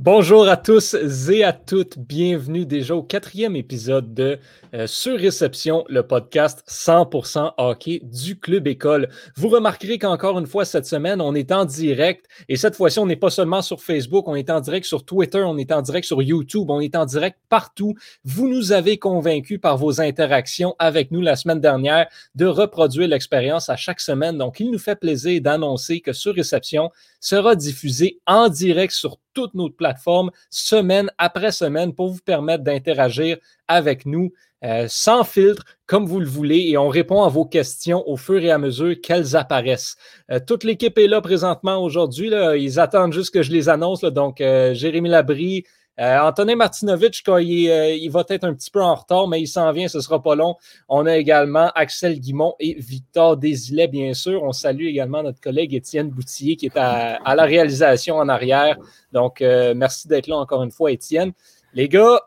Bonjour à tous et à toutes. Bienvenue déjà au quatrième épisode de euh, Sur Réception, le podcast 100% hockey du Club École. Vous remarquerez qu'encore une fois cette semaine, on est en direct et cette fois-ci, on n'est pas seulement sur Facebook, on est en direct sur Twitter, on est en direct sur YouTube, on est en direct partout. Vous nous avez convaincus par vos interactions avec nous la semaine dernière de reproduire l'expérience à chaque semaine. Donc, il nous fait plaisir d'annoncer que Sur Réception sera diffusé en direct sur toutes nos plateformes, semaine après semaine, pour vous permettre d'interagir avec nous euh, sans filtre, comme vous le voulez, et on répond à vos questions au fur et à mesure qu'elles apparaissent. Euh, toute l'équipe est là présentement aujourd'hui. Ils attendent juste que je les annonce. donc, euh, Jérémy Labrie, Antonin Martinovitch, il, va être un petit peu en retard, mais il s'en vient, ce ne sera pas long. On a également Axel Guimont et Victor Désilet, bien sûr. On salue également notre collègue Étienne Boutillier qui est à, la réalisation en arrière. Donc, merci d'être là encore une fois, Étienne. Les gars,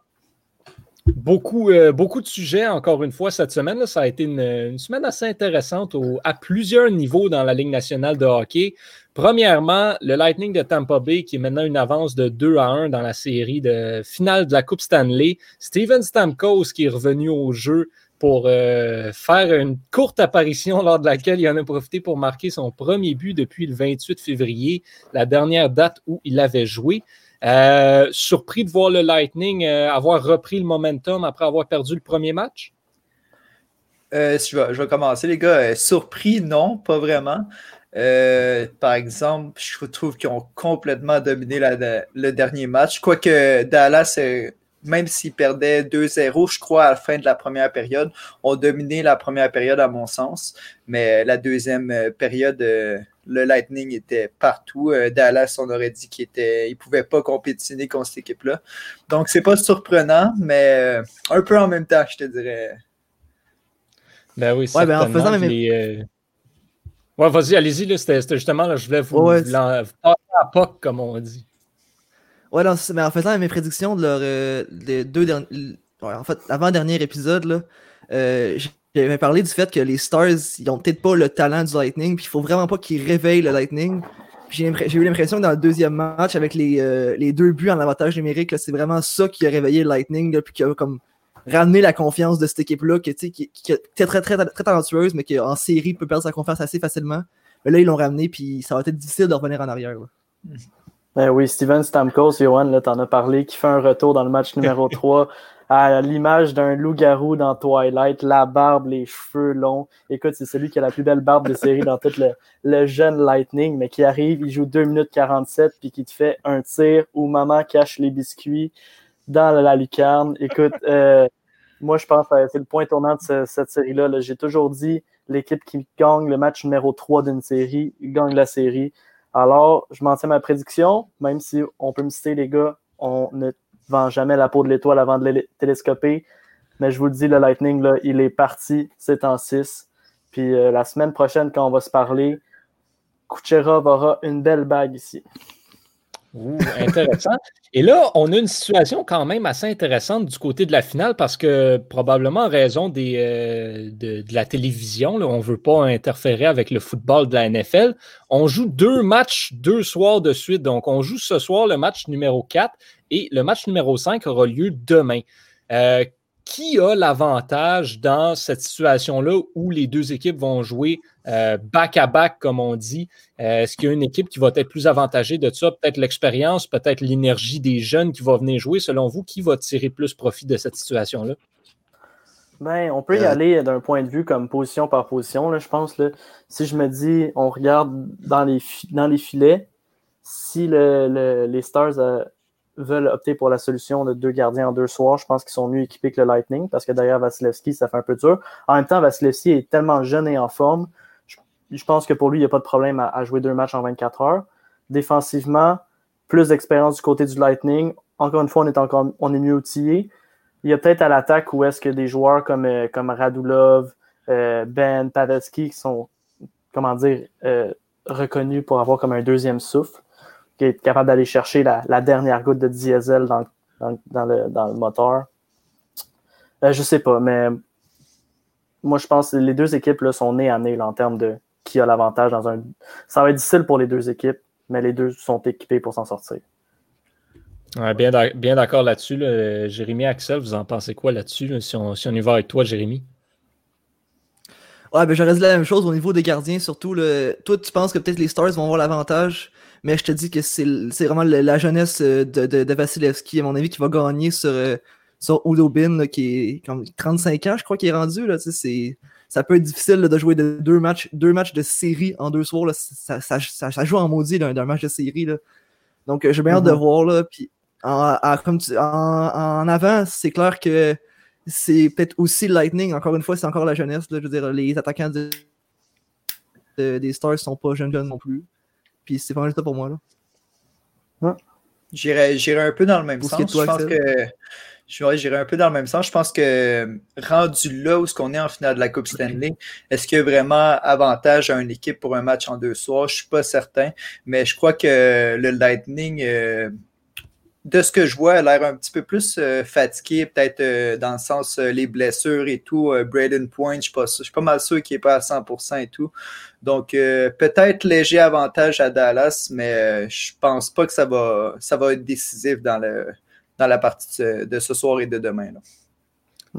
Beaucoup, euh, beaucoup de sujets, encore une fois, cette semaine. ça a été une, semaine assez intéressante à plusieurs niveaux dans la Ligue nationale de hockey. Premièrement, le Lightning de Tampa Bay, qui est maintenant une avance de 2 à 1 dans la série de finale de la Coupe Stanley. Steven Stamkos, qui est revenu au jeu pour euh, faire une courte apparition lors de laquelle il en a profité pour marquer son premier but depuis le 28 février, la dernière date où il avait joué. Euh, surpris de voir le Lightning euh, avoir repris le momentum après avoir perdu le premier match? Euh, je, vais, commencer, les gars. surpris, non, pas vraiment. par exemple, je trouve qu'ils ont complètement dominé le dernier match. Quoique Dallas, même s'ils perdaient 2-0, je crois, à la fin de la première période, ont dominé la première période à mon sens. Mais la deuxième période, le Lightning était partout. Euh, Dallas, on aurait dit qu'il était, il pouvait pas compétitionner contre cette équipe-là. Donc, c'est pas surprenant, mais euh, un peu en même temps, je te dirais. Ben oui, ouais, ben en faisant même... Euh, ouais, vas-y, allez-y, c'était justement, là, je voulais vous, ouais, à POC, comme on dit. Ouais, non, mais en faisant mes prédictions de leur deux derniers. en fait, avant-dernier épisode, là, j'avais parlé du fait que les Stars, ils ont peut-être pas le talent du Lightning, puis il faut vraiment pas qu'ils réveillent le Lightning. J'ai eu l'impression que dans le deuxième match, avec les, euh, les deux buts en avantage numérique, c'est vraiment ça qui a réveillé le Lightning, puis qui a comme ramené la confiance de cette équipe-là, qui, qui, qui, est très, très, très, très talentueuse, mais qui en série peut perdre sa confiance assez facilement. Mais là, ils l'ont ramené, puis ça va être difficile de revenir en arrière. Ben oui, Steven Stamkos, Johan, t'en as parlé, qui fait un retour dans le match numéro 3 à l'image d'un loup-garou dans Twilight, la barbe, les cheveux longs. Écoute, c'est celui qui a la plus belle barbe de série dans tout le, jeune Lightning, mais qui arrive, il joue 2 minutes 47, puis qui te fait un tir où maman cache les biscuits dans la lucarne. Écoute, euh, moi, je pense que c'est le point tournant de cette série-là. -là, J'ai toujours dit l'équipe qui gagne le match numéro 3 d'une série, gagne la série. Alors, je m'en tiens à ma prédiction, même si on peut me citer, les gars, on ne vend jamais la peau de l'étoile avant de le télescoper. Mais je vous le dis, le Lightning, là, il est parti, c'est en 6. Puis euh, la semaine prochaine, quand on va se parler, Kucherov aura une belle bague ici. Ouh, intéressant. Et là, on a une situation quand même assez intéressante du côté de la finale parce que probablement en raison euh, de, la télévision, on ne veut pas interférer avec le football de la NFL. On joue deux matchs deux soirs de suite. Donc, on joue ce soir le match numéro 4 et le match numéro 5 aura lieu demain. Euh, qui a l'avantage dans cette situation-là où les deux équipes vont jouer back-à-back, comme on dit? Euh, est-ce qu'il y a une équipe qui va être plus avantagée de ça? Peut-être l'expérience, peut-être l'énergie des jeunes qui vont venir jouer. Selon vous, qui va tirer plus profit de cette situation-là? Ben, on peut y euh. aller d'un point de vue comme position par position. Là, je pense, là, si je me dis, on regarde dans les, dans les filets, si les Stars veulent opter pour la solution de deux gardiens en deux soirs, je pense qu'ils sont mieux équipés que le Lightning parce que derrière Vasilevski, ça fait un peu dur. En même temps, Vasilevski est tellement jeune et en forme. Je, pense que pour lui, il n'y a pas de problème à, jouer deux matchs en 24 heures. Défensivement, plus d'expérience du côté du Lightning. Encore une fois, on est, encore, on est mieux outillé. Il y a peut-être à l'attaque où est-ce que des joueurs comme, euh, comme Radulov, euh, Ben, Pavelski qui sont, comment dire, euh, reconnus pour avoir comme un deuxième souffle qui est capable d'aller chercher la, dernière goutte de diesel dans, le, moteur. Euh, je sais pas, mais moi, je pense que les deux équipes là, sont nées à nez en termes de qui a l'avantage dans un. Ça va être difficile pour les deux équipes, mais les deux sont équipés pour s'en sortir. bien d'accord là-dessus. Jérémy Axel, vous en pensez quoi là-dessus, si, on, si on y va avec toi, Jérémy? Ouais, ben j'aurais dit la même chose au niveau des gardiens, surtout. Le... Toi, tu penses que peut-être les Stars vont avoir l'avantage, mais je te dis que c'est vraiment la jeunesse euh, de, de, de, Vasilevski, à mon avis, qui va gagner sur, euh, sur Udo Bin, qui est comme 35 ans, je crois qu'il est rendu. Là, c'est, ça peut être difficile de jouer de deux matchs, deux matchs de série en deux soirs. Là, ça, ça, ça, joue en maudit d'un match de série. Là. Donc, euh, j'ai bien hâte de mm-hmm. voir. Là, puis, en, comme en, avant, c'est clair que c'est peut-être aussi Lightning. Encore une fois, c'est encore la jeunesse. Là, je veux dire, les attaquants des Stars sont pas jeunes, jeunes non plus. Puis c'est pas mal ça pour moi. là. J'irais un peu dans le même sens. je pense que j'irais un peu dans le même sens. Je pense que rendu là où ce qu'on est en finale de la Coupe Stanley, est-ce qu'il y a vraiment avantage à une équipe pour un match en deux soirs? Je suis pas certain, mais je crois que le Lightning, euh, de ce que je vois, a l'air un petit peu plus euh, peut-être euh, dans le sens les blessures et tout. Braden Point, je suis, suis pas mal sûr qu'il n'est pas à 100% et tout. Donc, peut-être léger avantage à Dallas, mais je pense pas que ça va, ça va être décisif dans le, dans la partie de ce soir et de demain.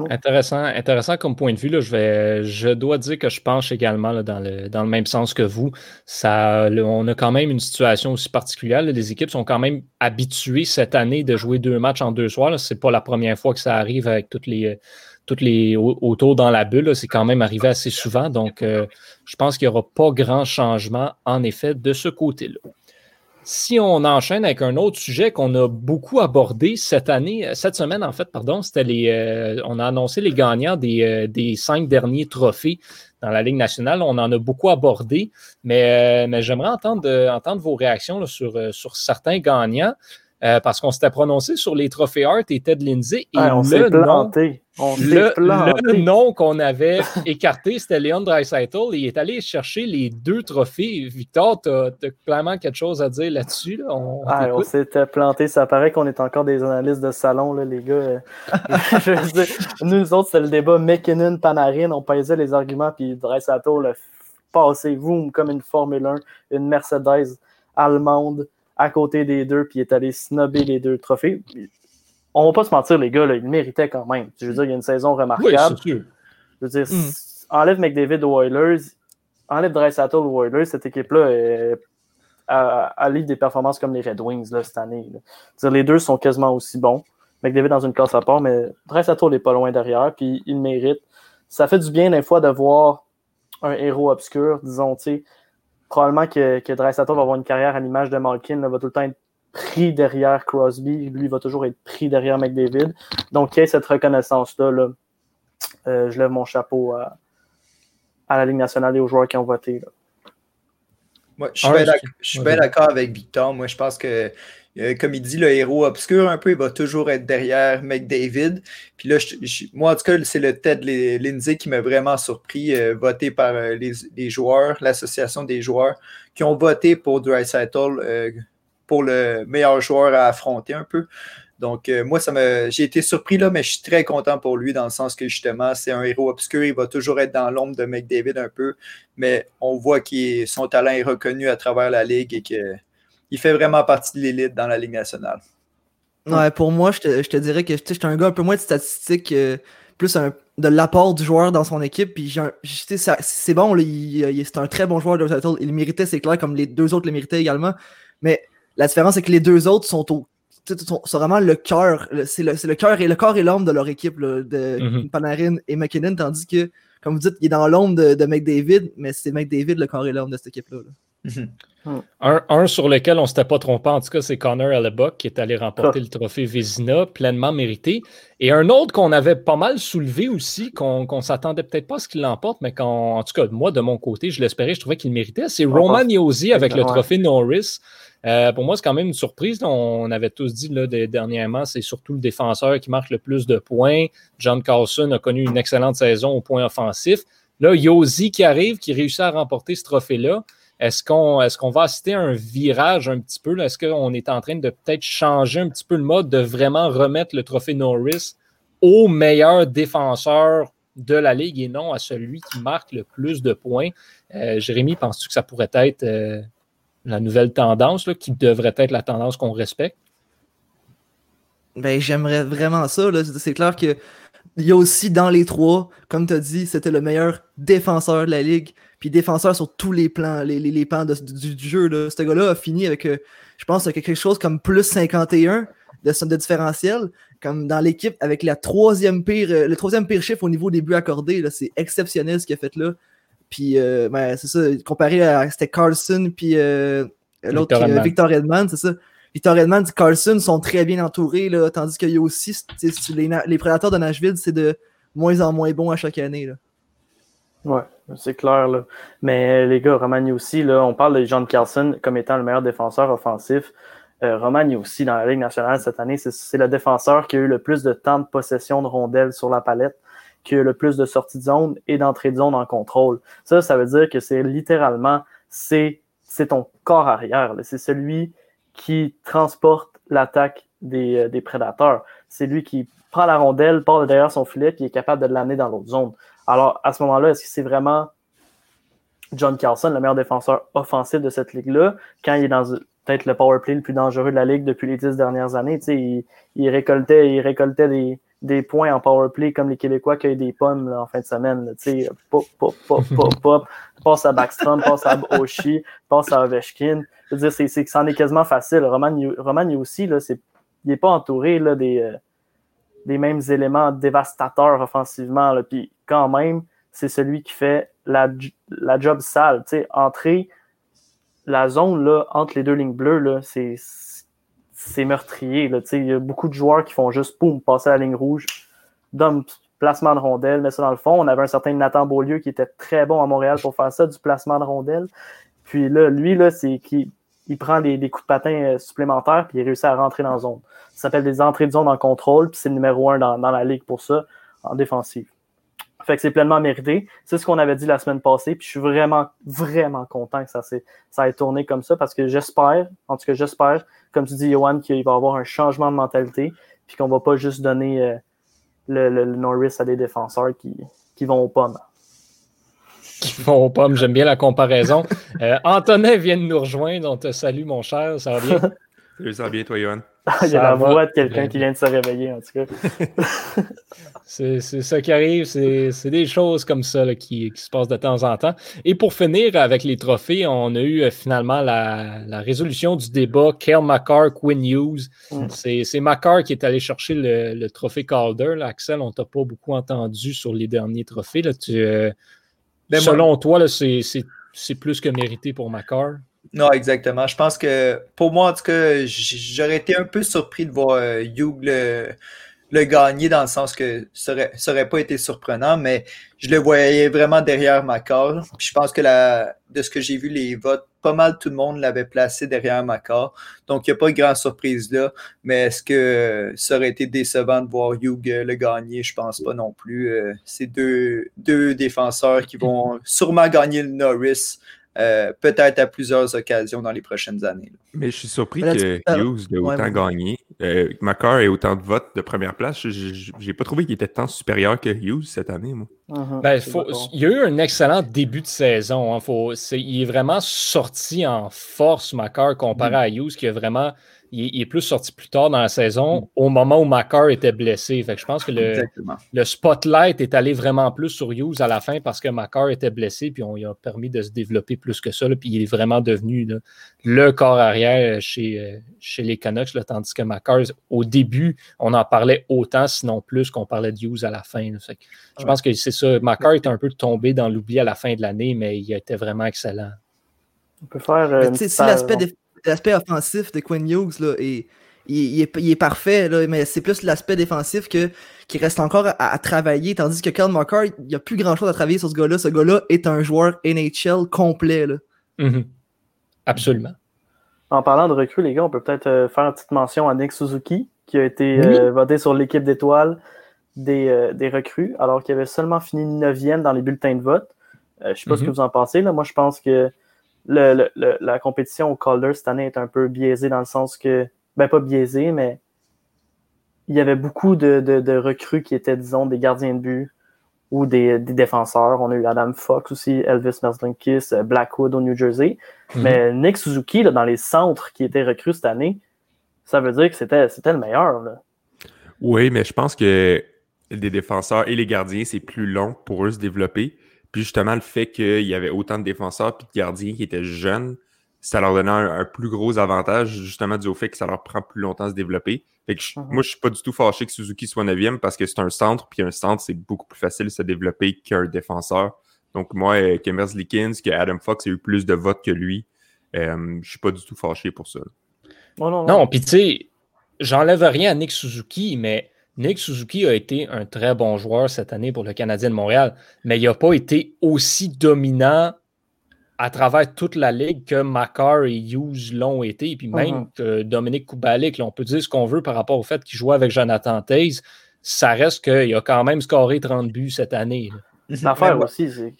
Intéressant, intéressant comme point de vue. Là, je, vais, je dois dire que je penche également dans, le, dans le même sens que vous. Ça, on a quand même une situation aussi particulière. Les équipes sont quand même habituées cette année de jouer deux matchs en deux soirs. Ce n'est pas la première fois que ça arrive avec toutes les, toutes les autour dans la bulle. C'est quand même arrivé assez souvent. Donc, euh, je pense qu'il n'y aura pas grand changement, en effet, de ce côté-là. Si on enchaîne avec un autre sujet qu'on a beaucoup abordé cette année, euh, cette semaine en fait, pardon, c'était les, euh, on a annoncé les gagnants des, euh, des, cinq derniers trophées dans la Ligue nationale. On en a beaucoup abordé, mais, mais j'aimerais entendre, entendre vos réactions sur, sur certains gagnants. Euh, parce qu'on s'était prononcé sur les trophées Art et Ted Lindsay. Et on s'est planté. le, nom qu'on avait écarté, c'était Leon Dreisaitl. Il est allé chercher les deux trophées. Victor, tu as, clairement quelque chose à dire là-dessus. On, s'était planté. Ça paraît qu'on est encore des analystes de salon, là, les gars. nous autres, c'était le débat McKinnon-Panarin. On pesait les arguments, puis Dreisaitl passé, vous, comme une Formule 1, une Mercedes allemande à côté des deux, puis il est allé snobber les deux trophées. On va pas se mentir, les gars, là, il méritait quand même. Je veux dire, il y a une saison remarquable. Oui, sûr. Je veux dire, mm. enlève McDavid aux Oilers, enlève Dreisaitl aux Oilers, cette équipe-là a, livre des performances comme les Red Wings là, cette année. Dire, les deux sont quasiment aussi bons. McDavid dans une classe à part, mais Dreisaitl n'est pas loin derrière, puis il mérite. Ça fait du bien des fois de voir un héros obscur, disons, tu sais, probablement que, que va avoir une carrière à l'image de Malkin, va tout le temps être pris derrière Crosby. Lui, va toujours être pris derrière McDavid. Donc, il y a cette reconnaissance-là. Euh, je lève mon chapeau à, la Ligue nationale et aux joueurs qui ont voté. Je suis bien d'accord avec Victor. Moi, je pense que euh, comme il dit, le héros obscur un peu, il va toujours être derrière McDavid. Puis là, moi, en tout cas, c'est le Ted Lindsay qui m'a vraiment surpris, euh, voté par euh, les, joueurs, l'association des joueurs, qui ont voté pour Dreisaitl pour le meilleur joueur à affronter un peu. Donc, moi, ça j'ai été surpris là, mais je suis très content pour lui dans le sens que justement, c'est un héros obscur. Il va toujours être dans l'ombre de McDavid un peu, mais on voit que son talent est reconnu à travers la ligue et que il fait vraiment partie de l'élite dans la Ligue nationale. Ouais, pour moi, je te, dirais que j'étais un gars un peu moins de statistiques, euh, plus de l'apport du joueur dans son équipe. Puis c'est bon, c'est un très bon joueur de Il méritait, c'est clair, comme les deux autres le méritaient également. Mais la différence, c'est que les deux autres sont au sont, vraiment le cœur, c'est le, le cœur et le corps et l'âme de leur équipe, de mm-hmm. Panarin et McKinnon, tandis que, comme vous dites, il est dans l'ombre de, McDavid, mais c'est McDavid le corps et l'âme de cette équipe-là. là mm-hmm. Un, sur lequel on ne s'était pas trompé, en tout cas, c'est Connor Hellebuck qui est allé remporter le trophée Vézina, pleinement mérité. Et un autre qu'on avait pas mal soulevé aussi, qu'on ne s'attendait peut-être pas à ce qu'il l'emporte, mais qu'en en tout cas, moi, de mon côté, je l'espérais, je trouvais qu'il méritait, c'est Roman Yosi avec le trophée Norris. Euh, pour moi, c'est quand même une surprise. On avait tous dit là, dernièrement, c'est surtout le défenseur qui marque le plus de points. John Carlson a connu une excellente saison au point offensif. Là, Yosi qui arrive, qui réussit à remporter ce trophée-là. Est-ce qu'on va assister à un virage un petit peu? Est-ce qu'on est en train de peut-être changer un petit peu le mode de vraiment remettre le trophée Norris au meilleur défenseur de la Ligue et non à celui qui marque le plus de points? Euh, Jérémy, penses-tu que ça pourrait être euh, la nouvelle tendance, qui devrait être la tendance qu'on respecte? Ben, j'aimerais vraiment ça. C'est clair que il y a aussi dans les trois, comme tu as dit, c'était le meilleur défenseur de la ligue. Puis défenseur sur tous les plans, les, les, plans du, jeu. Là. Ce gars-là a fini avec, euh, je pense, quelque chose comme plus 51 de, de différentiel. Comme dans l'équipe, avec la troisième pire, euh, le troisième pire chiffre au niveau des buts accordés. C'est exceptionnel ce qu'il a fait là. Puis, euh, ben, c'est ça, comparé à. C'était Carlson, puis l'autre, Victor Edman, c'est ça. Victor Edman et Carlson sont très bien entourés, là, tandis qu'il y a aussi les, les, prédateurs de Nashville, c'est de moins en moins bon à chaque année. Là. Ouais, c'est clair. Là. Mais les gars, Romagny aussi, là, on parle de John Carlson comme étant le meilleur défenseur offensif. Euh, Romagny aussi, dans la Ligue nationale cette année, c'est le défenseur qui a eu le plus de temps de possession de rondelles sur la palette, qui a le plus de sorties de zone et d'entrée de zone en contrôle. Ça, ça veut dire que c'est littéralement, c'est ton corps arrière. C'est celui qui transporte l'attaque des, euh, des, prédateurs. C'est lui qui prend la rondelle, part derrière son filet, et est capable de l'amener dans l'autre zone. Alors, à ce moment-là, est-ce que c'est vraiment John Carlson, le meilleur défenseur offensif de cette ligue-là, quand il est dans peut-être le power play le plus dangereux de la ligue depuis les dix dernières années? Il, il, récoltait, il récoltait des, des points en power play comme les Québécois qui ont des pommes en fin de semaine. Tu sais, pop, pop, pop, pop, pop, passe à Backstrom, passe à Oshie, passe à Ovechkin. Je veux dire, c'est, c'est, c'en est quasiment facile. Roman, Roman aussi, là, c'est, il n'est pas entouré là, des, euh, des mêmes éléments dévastateurs offensivement. Là. Puis quand même, c'est celui qui fait la, la job sale. Tu sais, entrer la zone là, entre les deux lignes bleues, là, c'est c'est meurtrier. Il y a beaucoup de joueurs qui font juste boum, passer à la ligne rouge, dump, placement de rondelle, mais ça dans le fond. On avait un certain Nathan Beaulieu qui était très bon à Montréal pour faire ça, du placement de rondelle. Puis là, lui, là, c'est qu'il il prend des, coups de patin euh, supplémentaires puis il réussit à rentrer dans la zone. Ça s'appelle des entrées de zone en contrôle, puis c'est le numéro un dans, dans la ligue pour ça, en défensive. Fait que c'est pleinement mérité. C'est ce qu'on avait dit la semaine passée. Puis je suis vraiment, vraiment content que ça, ça ait tourné comme ça parce que j'espère, en tout cas, j'espère, comme tu dis, Johan, qu'il va y avoir un changement de mentalité. Puis qu'on va pas juste donner euh, le, Norris à des défenseurs qui, qui vont aux pommes. Qui vont aux pommes, j'aime bien la comparaison. Euh, Antonin vient de nous rejoindre. On te salue, mon cher. Ça va bien? Salut, ça va bien, toi, Johan? Il y a la voix de quelqu'un qui vient de se réveiller, en tout cas. c'est ça qui arrive, c'est des choses comme ça qui, qui, se passent de temps en temps. Et pour finir avec les trophées, on a eu euh, finalement la, la, résolution du débat Kel McCarr, Quinn Hughes. Mm. C'est McCarr qui est allé chercher le, le trophée Calder. Là. Axel, on t'a pas beaucoup entendu sur les derniers trophées. Là. Tu, euh, ben, selon toi, c'est plus que mérité pour McCarr. Non, exactement. Je pense que pour moi, en tout cas, j'aurais été un peu surpris de voir euh, Hugh le, gagner dans le sens que ça n'aurait pas été surprenant, mais je le voyais vraiment derrière Macor. je pense que la, de ce que j'ai vu, les votes, pas mal tout le monde l'avait placé derrière Macor. Donc, il n'y a pas de grande surprise là. Mais est-ce que ça aurait été décevant de voir Hugh le gagner? Je pense pas non plus. Euh, c'est deux, deux défenseurs qui vont sûrement gagner le Norris euh, peut-être à plusieurs occasions dans les prochaines années. Mais je suis surpris que Hughes ait autant gagné. Euh, ait autant de votes de première place. Je n'ai pas trouvé qu'il était tant supérieur que Hughes cette année, moi. Uh-huh. Ben, il y a eu un excellent début de saison. Hein. Faut, il est vraiment sorti en force, McCarr, comparé mm. à Hughes, qui a vraiment il, est plus sorti plus tard dans la saison, mm. au moment où Macar était blessé. Fait que je pense que le, le, spotlight est allé vraiment plus sur Hughes à la fin parce que Macar était blessé, puis on lui a permis de se développer plus que ça. puis il est vraiment devenu le corps arrière chez, euh, chez les Canucks, là, tandis que Macar, au début, on en parlait autant, sinon plus qu'on parlait de Hughes à la fin. je pense que c'est ça. Macar était un peu tombé dans l'oubli à la fin de l'année, mais il été vraiment excellent. On peut faire. Euh, l'aspect des l'aspect offensif de Quinn Hughes, là, il, est, parfait, là, mais c'est plus l'aspect défensif que, qui reste encore à, travailler, tandis que Kyle McCarr, il n'y a plus grand-chose à travailler sur ce gars-là. Ce gars-là est un joueur NHL complet. Là. Mm-hmm. Absolument. En parlant de recrues, les gars, on peut peut-être euh, faire une petite mention à Nick Suzuki, qui a été euh, voté sur l'équipe d'étoiles des, euh, des, recrues, alors qu'il avait seulement fini 9e dans les bulletins de vote. je ne sais pas ce que mm-hmm. vous en pensez. Là. Moi, je pense que le, le, la compétition au Calder cette année est un peu biaisée dans le sens que, ben pas biaisée, mais il y avait beaucoup de, de, de recrues qui étaient, disons, des gardiens de but ou des, des, défenseurs. On a eu Adam Fox aussi, Elvis Merzlinkis, euh, Blackwood au New Jersey. Mhm. Mais Nick Suzuki, là, dans les centres qui étaient recrues cette année, ça veut dire que c'était, c'était le meilleur. Là. Oui, mais je pense que des défenseurs et les gardiens, c'est plus long pour eux se développer. Puis justement, le fait qu'il y avait autant de défenseurs et de gardiens qui étaient jeunes, ça leur donnait un, plus gros avantage, justement, dû au fait que ça leur prend plus longtemps à se développer. Fait que mhm. moi, je suis pas du tout fâché que Suzuki soit 9e parce que c'est un centre, puis un centre, c'est beaucoup plus facile de se développer qu'un défenseur. Donc, moi, euh, Kemers Likins, que Adam Fox a eu plus de votes que lui, euh, je suis pas du tout fâché pour ça. non, non, puis tu sais, j'enlève rien à Nick Suzuki, mais Nick Suzuki a été un très bon joueur cette année pour le Canadien de Montréal, mais il n'a pas été aussi dominant à travers toute la ligue que Makar et Hughes l'ont été, et puis même mhm. que Dominique Kubalik, on peut dire ce qu'on veut par rapport au fait qu'il jouait avec Jonathan Taze, ça reste qu'il a quand même scoré 30 buts cette année. L'affaire aussi, c'est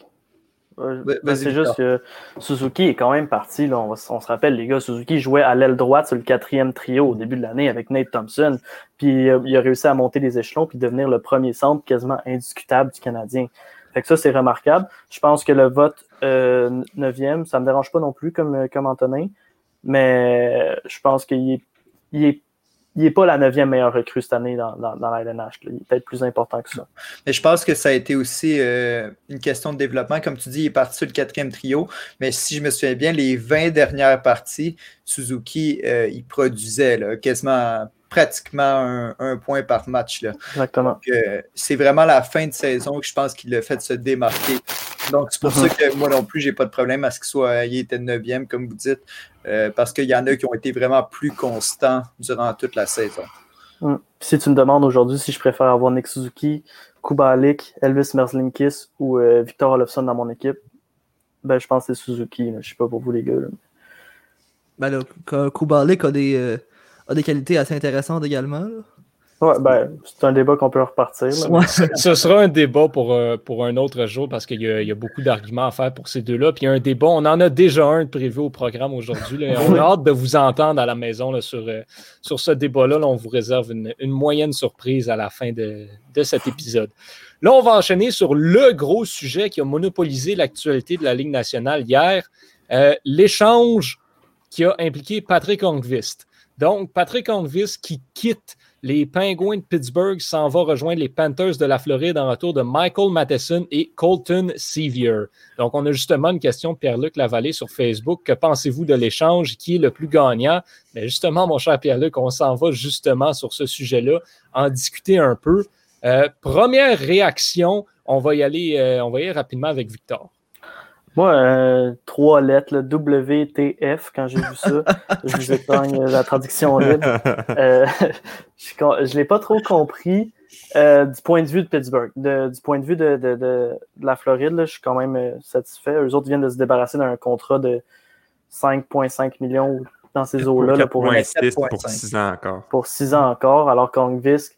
c'est juste que Suzuki est quand même parti. Là, on, se rappelle, les gars, Suzuki jouait à l'aile droite sur le quatrième trio au début de l'année avec Nate Thompson. Puis euh, il a réussi à monter les échelons puis devenir le premier centre quasiment indiscutable du Canadien. Fait que ça, c'est remarquable. Je pense que le vote euh, 9e, ça me dérange pas non plus comme, euh, comme Antonin, mais je pense qu'il est, il est il n'est pas la neuvième meilleure recrue cette année dans, dans, la LNH. Il est peut-être plus important que ça. Mais je pense que ça a été aussi euh, une question de développement. Comme tu dis, il est parti sur le quatrième trio. Mais si je me souviens bien, les 20 dernières parties, Suzuki, euh, il produisait là, quasiment pratiquement un, point par match. Là. Exactement. Euh, c'est vraiment la fin de saison que je pense qu'il a fait se démarquer. Donc, c'est pour ça uh-huh. que moi non plus, j'ai pas de problème à ce qu'il soit il était 9e, comme vous dites, euh, parce qu'il y en a qui ont été vraiment plus constants durant toute la saison. Hum. Si tu me demandes aujourd'hui si je préfère avoir Nick Suzuki, Kubalik, Elvis Merzlinkis ou euh, Victor Olofsson dans mon équipe, ben, je pense que c'est Suzuki. Je Je sais pas pour vous, les gars. Ben là, Kubalik a des, a des qualités assez intéressantes également. Ouais, ben, c'est un débat qu'on peut repartir. Ce sera un débat pour, euh, pour un autre jour parce qu'il y, a beaucoup d'arguments à faire pour ces deux-là. Puis il y a un débat, on en a déjà un prévu au programme aujourd'hui. On a hâte de vous entendre à la maison sur, euh, sur ce débat-là. on vous réserve une, moyenne surprise à la fin de, cet épisode. Là, on va enchaîner sur le gros sujet qui a monopolisé l'actualité de la Ligue nationale hier, euh, l'échange qui a impliqué Patrick Ongvist. Donc, Patrick Onvis qui quitte les Penguins de Pittsburgh s'en va rejoindre les Panthers de la Floride en retour de Michael Matheson et Colton Sevier. Donc, on a justement une question de Pierre-Luc Lavallée sur Facebook. Que pensez-vous de l'échange? Qui est le plus gagnant? Mais justement, mon cher Pierre-Luc, on s'en va justement sur ce sujet-là, en discuter un peu. Euh, première réaction, on va y aller, euh, on va y aller rapidement avec Victor. Moi, euh, trois lettres, WTF, quand j'ai vu ça, je vous épargne la traduction libre. Euh, je ne l'ai pas trop compris euh, du point de vue de Pittsburgh. du point de vue de, de, de, la Floride, je suis quand même satisfait. Eux autres viennent de se débarrasser d'un contrat de 5,5 millions dans ces eaux-là. pour, pour 6 ans encore. Pour 6 ans encore, alors qu'Ongvisk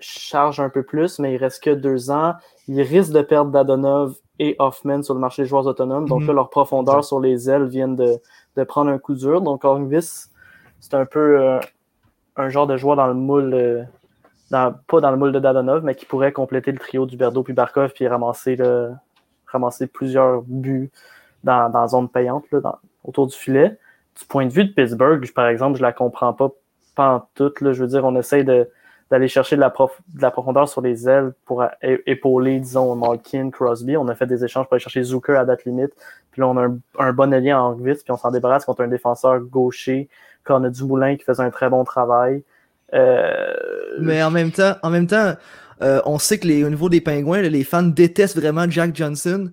charge un peu plus, mais il reste que 2 ans. Il risque de perdre Dadonov et Hoffman sur le marché des joueurs autonomes. Donc mhm. là, leur profondeur sur les ailes viennent de, prendre un coup dur. Donc Orngvis, c'est un peu euh, un genre de joueur dans le moule, euh, pas dans le moule de Dadonov, mais qui pourrait compléter le trio du Berdo puis Barkov puis ramasser, le, ramasser plusieurs buts dans, dans la zone payante, là, autour du filet. Du point de vue de Pittsburgh, par exemple, je la comprends pas, pas en tout. Là, je veux dire, on essaye de d'aller chercher de la, de la, profondeur sur les ailes pour épauler, disons, Malkin, Crosby. On a fait des échanges pour aller chercher Zucker à date limite. Puis là, on a un, bon allié en Angvis, puis on s'en débarrasse contre un défenseur gaucher. Quand on a Dumoulin qui faisait un très bon travail. Euh, Mais en même temps, en même temps euh, on sait que les, au niveau des pingouins, les fans détestent vraiment Jack Johnson.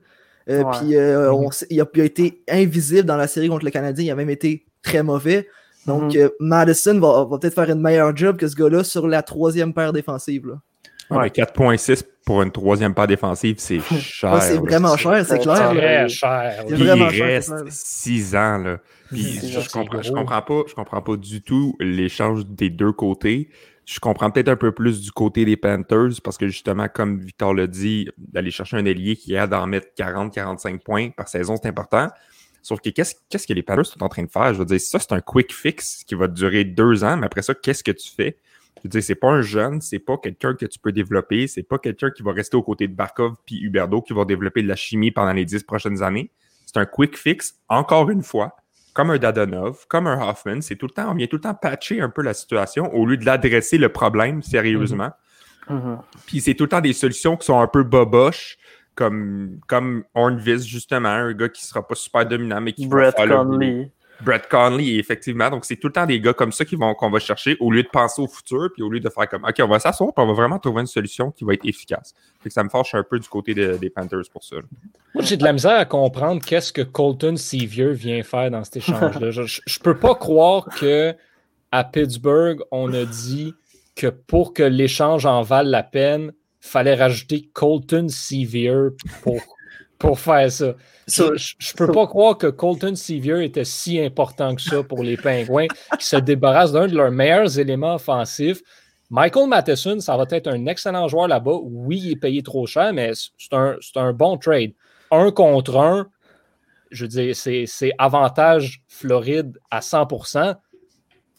Euh, puis il, a, il, a, été invisible dans la série contre le Canadien. Il a même été très mauvais. Donc, mhm. euh, Madison va, peut-être faire une meilleure job que ce gars-là sur la troisième paire défensive. Ouais, 4.6 pour une troisième paire défensive, c'est cher. c'est vraiment cher, c'est clair. Très cher. Il vraiment reste 6 ans. Là. Puis je, comprends, je, comprends pas, je comprends pas du tout l'échange des deux côtés. Je comprends peut-être un peu plus du côté des Panthers parce que justement, comme Victor l'a dit, d'aller chercher un ailier qui a d'en mettre 40-45 points par saison, c'est important. Sauf que qu'est-ce que les Panthers sont en train de faire? Je veux dire, ça, c'est un quick fix qui va durer deux ans, mais après ça, qu'est-ce que tu fais? Je veux dire, c'est pas un jeune, c'est pas quelqu'un que tu peux développer, c'est pas quelqu'un qui va rester aux côtés de Barkov puis Huberdo qui va développer de la chimie pendant les dix prochaines années. C'est un quick fix, encore une fois. comme un Dadonov, comme un Hoffman. C'est tout le temps, on vient tout le temps patcher un peu la situation au lieu de l'adresser le problème sérieusement. Mhm. Puis c'est tout le temps des solutions qui sont un peu boboches, comme, comme Hornvis, justement, un gars qui sera pas super dominant, mais qui Brett va faire le. Conley. Brett Conley, effectivement. Donc, c'est tout le temps des gars comme ça qui vont, qu'on va chercher au lieu de penser au futur, puis au lieu de faire comme, OK, on va s'asseoir, puis on va vraiment trouver une solution qui va être efficace. Fait que ça me fâche un peu du côté de- des Panthers pour ça. Moi, j'ai de la misère à comprendre qu'est-ce que Colton Sevier vient faire dans cet échange-là. Je, je, je peux pas croire que à Pittsburgh, on a dit que pour que l'échange en vale la peine, fallait rajouter Colton Sevier pour, pour faire ça. Je, je peux pas croire que Colton Sevier était si important que ça pour les Pingouins qui se débarrassent d'un de leurs meilleurs éléments offensifs. Michael Matheson, ça va être un excellent joueur là-bas. Oui, il est payé trop cher, mais c'est un, bon trade. Un contre un, je veux dire, c'est c'est avantage Floride à 100%,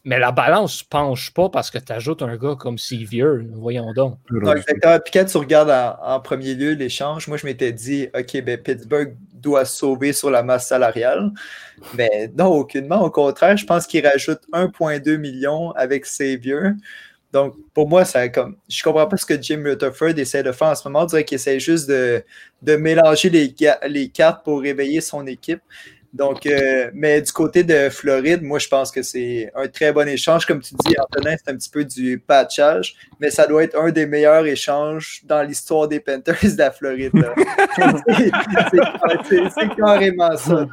mais la balance ne penche pas parce que tu ajoutes un gars comme Sevier. Voyons donc. Non, exactement. Puis quand tu regardes en, en premier lieu l'échange, moi je m'étais dit, OK, ben Pittsburgh doit sauver sur la masse salariale. Mais non, aucunement. Au contraire, je pense qu'il rajoute 1,2 million avec Xavier. Donc, pour moi, ça comme. Je comprends pas ce que Jim Rutherford essaie de faire en ce moment. On dirait qu'il essaie juste de, de mélanger les, les cartes pour réveiller son équipe. Donc, euh, mais du côté de Floride, moi, je pense que c'est un très bon échange. Comme tu dis, Antonin, c'est un petit peu du patchage, mais ça doit être un des meilleurs échanges dans l'histoire des Panthers de la Floride. C'est- carrément ça.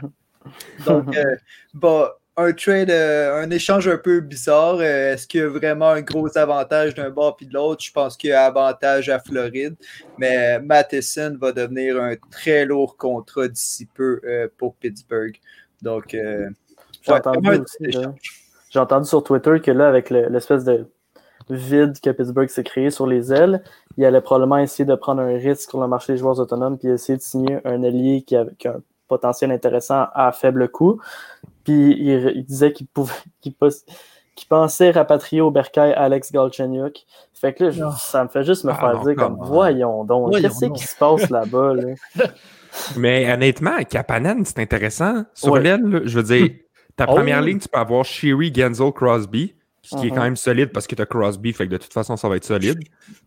Donc, euh, bon, un trade, euh, un échange un peu bizarre. Euh, Est-ce qu'il y a vraiment un gros avantage d'un bord puis de l'autre? Je pense qu'il y a avantage à Floride, mais Matheson va devenir un très lourd contrat d'ici peu euh, pour Pittsburgh. Donc, J'ai ouais, entendu sur Twitter que là, avec le- l'espèce de vide que Pittsburgh s'est créé sur les ailes, il allait probablement essayer de prendre un risque sur le marché des joueurs autonomes puis essayer de signer un allié qui a, qui a un potentiel intéressant à faible coût. Puis il, il disait qu'il pouvait qu'il pos- qu'il pensait rapatrier au bercail Alex Galchenyuk. Fait que là, je- Non. ça me fait juste me Ah faire non, dire comme voyons donc, Voyons qu'est-ce donc. qui se passe là-bas? Là? Mais honnêtement, Kapanen, c'est intéressant. Sur Ouais. l'aile, là, je veux dire, ta Oh. première ligne, tu peux avoir Sherry, Genzel, Crosby, ce qui est quand même solide parce que tu as Crosby, fait que de toute façon, ça va être solide.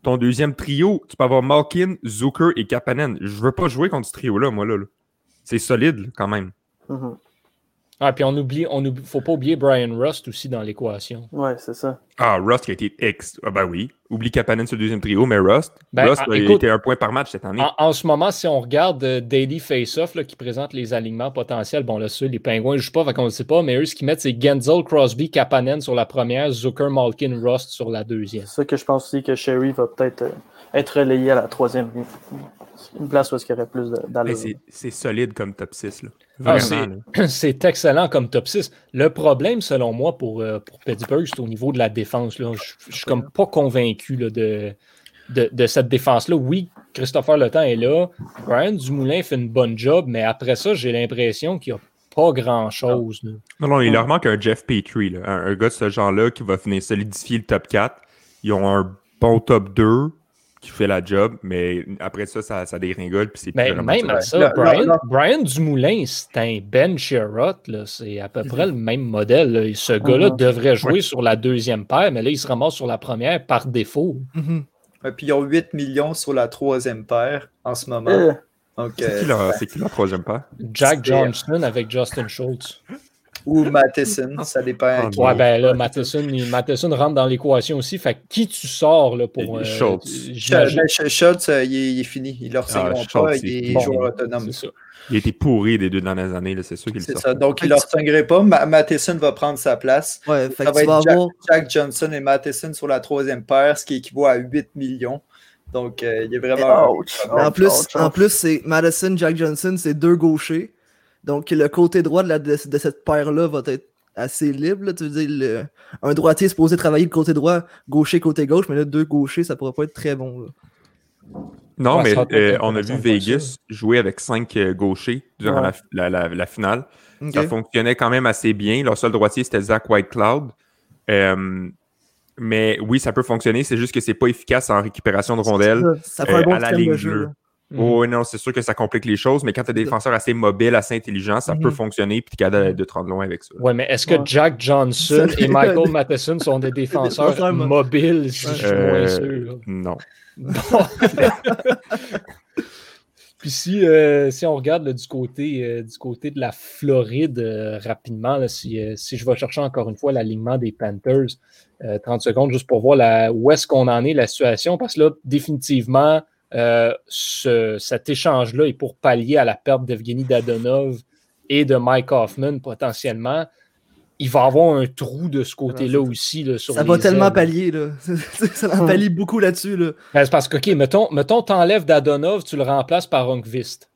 Ton deuxième trio, tu peux avoir Malkin, Zucker et Kapanen. Je veux pas jouer contre ce trio-là, moi, là. là. C'est solide, quand même. Mhm. Ah, puis on oublie, on oublie, faut pas oublier Brian Rust aussi dans l'équation. Ouais, c'est ça. Ah, Rust qui a été ex. Ah, ben oui. Oublie Kapanen sur le deuxième trio, mais Rust. Ben, Rust ah, a écoute- été un point par match cette année. En, en ce moment, si on regarde euh, Daily Face-Off là, qui présente les alignements potentiels, bon là, ceux, les pingouins ne jouent pas, fait qu'on ne sait pas, mais eux, ce qu'ils mettent, c'est Genzel, Crosby, Kapanen sur la première, Zucker, Malkin, Rust sur la deuxième. C'est ça que je pense aussi que Sherry va peut-être euh, être relayé à la troisième ligne. Une place où est-ce qu'il y aurait plus d'allure. c'est- c'est solide comme top 6. Là. Ah, c'est excellent comme top 6. Le problème, selon moi, pour, euh, pour Pittsburgh, c'est au niveau de la défense. là. Je, je suis comme pas convaincu là, de, de, de cette défense-là. Oui, Christopher Le Temps est là. Brian Dumoulin fait une bonne job, mais après ça, j'ai l'impression qu'il n'y a pas grand-chose. Non, non, il leur manque un Jeff Petrie, là. Un, un gars de ce genre-là qui va venir solidifier le top 4. Ils ont un bon top 2 qui fait la job, mais après ça, ça, ça déringole. Puis c'est plus Mais vraiment même à ça, Brian, Dumoulin, c'est un Ben Sherrod. là. C'est à peu près le même modèle. là. Ce gars-là Mhm. devrait jouer sur la deuxième paire, mais là, il se ramasse sur la première par défaut. Mhm. Ouais, Puis ils ont 8 millions sur la troisième paire en ce moment. Euh, Donc, C'est qui, euh, leur, c'est qui leur troisième pas? Jack C'est- Johnson avec Justin Schultz. Ou Matheson, ça dépend. Ah, qui- Ouais, ben là, Matheson, il- Matheson rentre dans l'équation aussi. Fait que qui tu sors là, pour. Euh, Schultz. Ben, Sch- Schultz, euh, il, est, il est fini. Ils ne leur Ah, Schultz, pas. Il est bon. joueur autonome. C'est ça. Il a été pourri des deux dernières années, là, c'est sûr qu'il le C'est ça. Donc, ils ne leur signeraient pas. Ma- Matheson va prendre sa place. Ouais, fait Ça va être Jack, avoir. Jack Johnson et Matheson sur la troisième paire, ce qui équivaut à 8 millions. Donc, euh, il a vraiment. ouch. En plus, ouch, en plus c'est Madison, Jack Johnson, c'est deux gauchers. Donc le côté droit de, la, de, de cette paire-là va être assez libre. là. Tu veux dire, le- un droitier est supposé travailler le côté droit, gaucher, côté gauche, mais là, deux gauchers, ça pourrait pas être très bon. là. Non, Ouais, mais euh, on a vu Vegas jouer avec cinq euh, gauchers durant Ouais. la, la- la- la finale. Ça fonctionnait quand même assez bien. Leur seul droitier, c'était Zach Whitecloud. Euh, mais oui, ça peut fonctionner. C'est juste que c'est pas efficace en récupération de rondelles Ça, ça fait un euh, bon à la ligne de jeu. Là. Oui, non, c'est sûr que ça complique les choses, mais quand tu as des défenseurs assez mobiles, assez intelligents, ça peut fonctionner puis tu es capable de te rendre loin avec ça. Oui, mais est-ce que Jack Johnson et Michael Matheson sont des défenseurs mobiles, si je suis moins sûr? Non. Puis si, euh, si on regarde du, côté, euh, du côté de la Floride euh, rapidement, si, si, je vais chercher encore une fois l'alignement des Panthers, 30 secondes juste pour voir la, où est-ce qu'on en est, la situation, parce que là, définitivement, ce, cet échange-là est pour pallier à la perte d'Evgeny Dadonov et de Mike Hoffman potentiellement il va avoir un trou de ce côté-là aussi. Là, ça va tellement pallier. Là. ça en pallie beaucoup là-dessus. Là. Ben, c'est parce que, OK, mettons, mettons t'enlèves Dadonov, tu le remplaces par Hornqvist.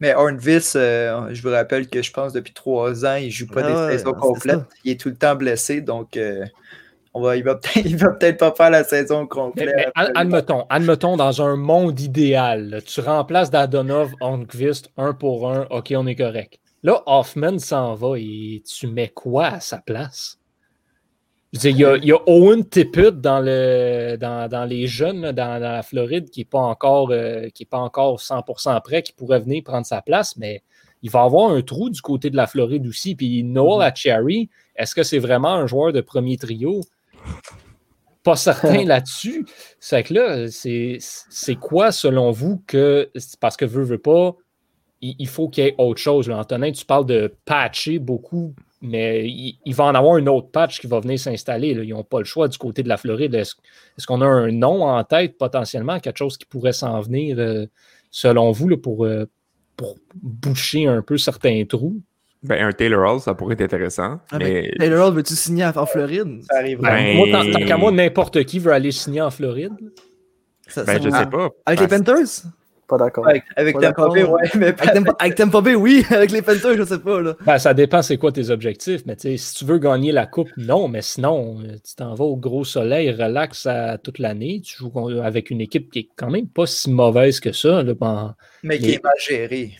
Mais Hornqvist, euh, je vous rappelle que je pense depuis trois ans, il ne joue pas ah des saisons complètes. Il est tout le temps blessé, donc euh, on va, il va peut-être pas faire la saison complète. admettons, admettons, dans un monde idéal, tu remplaces Dadonov, Hornqvist, un pour un, OK, on est correct. Là, Hoffman s'en va et tu mets quoi à sa place? il, y a, Owen Tippett dans, le, dans, les jeunes, dans, la Floride, qui n'est pas, encore, euh, pas encore 100% prêt, qui pourrait venir prendre sa place, mais il va avoir un trou du côté de la Floride aussi. Puis Noel mm est-ce que c'est vraiment un joueur de premier trio? Pas certain là-dessus. C'est que là, c'est quoi selon vous que, parce que veut, veut pas, il, faut qu'il y ait autre chose. Antonin, tu parles de patcher beaucoup, mais il, va en avoir une autre patch qui va venir s'installer. Ils n'ont pas le choix du côté de la Floride. Est-ce qu'on a un nom en tête potentiellement, quelque chose qui pourrait s'en venir euh, selon vous pour, euh, pour boucher un peu certains trous? Ben, un Taylor Hall, ça pourrait être intéressant. Ah, mais... Taylor Hall, veux-tu signer en Floride? Ça arrive. Ben, moi, tant, qu'à moi, n'importe qui veut aller signer en Floride. ben, je sais pas. Avec les Panthers? Pas d'accord. Avec, avec Tampa Bay, ouais. Mais avec, Tampa Bay, oui. Avec les Panthers, je sais pas. Là. Ben, ça dépend c'est quoi tes objectifs. Mais si tu veux gagner la coupe, non. Mais sinon, euh, tu t'en vas au gros soleil, relax à toute l'année. Tu joues avec une équipe qui est quand même pas si mauvaise que ça. Là, mais qui est mal gérée.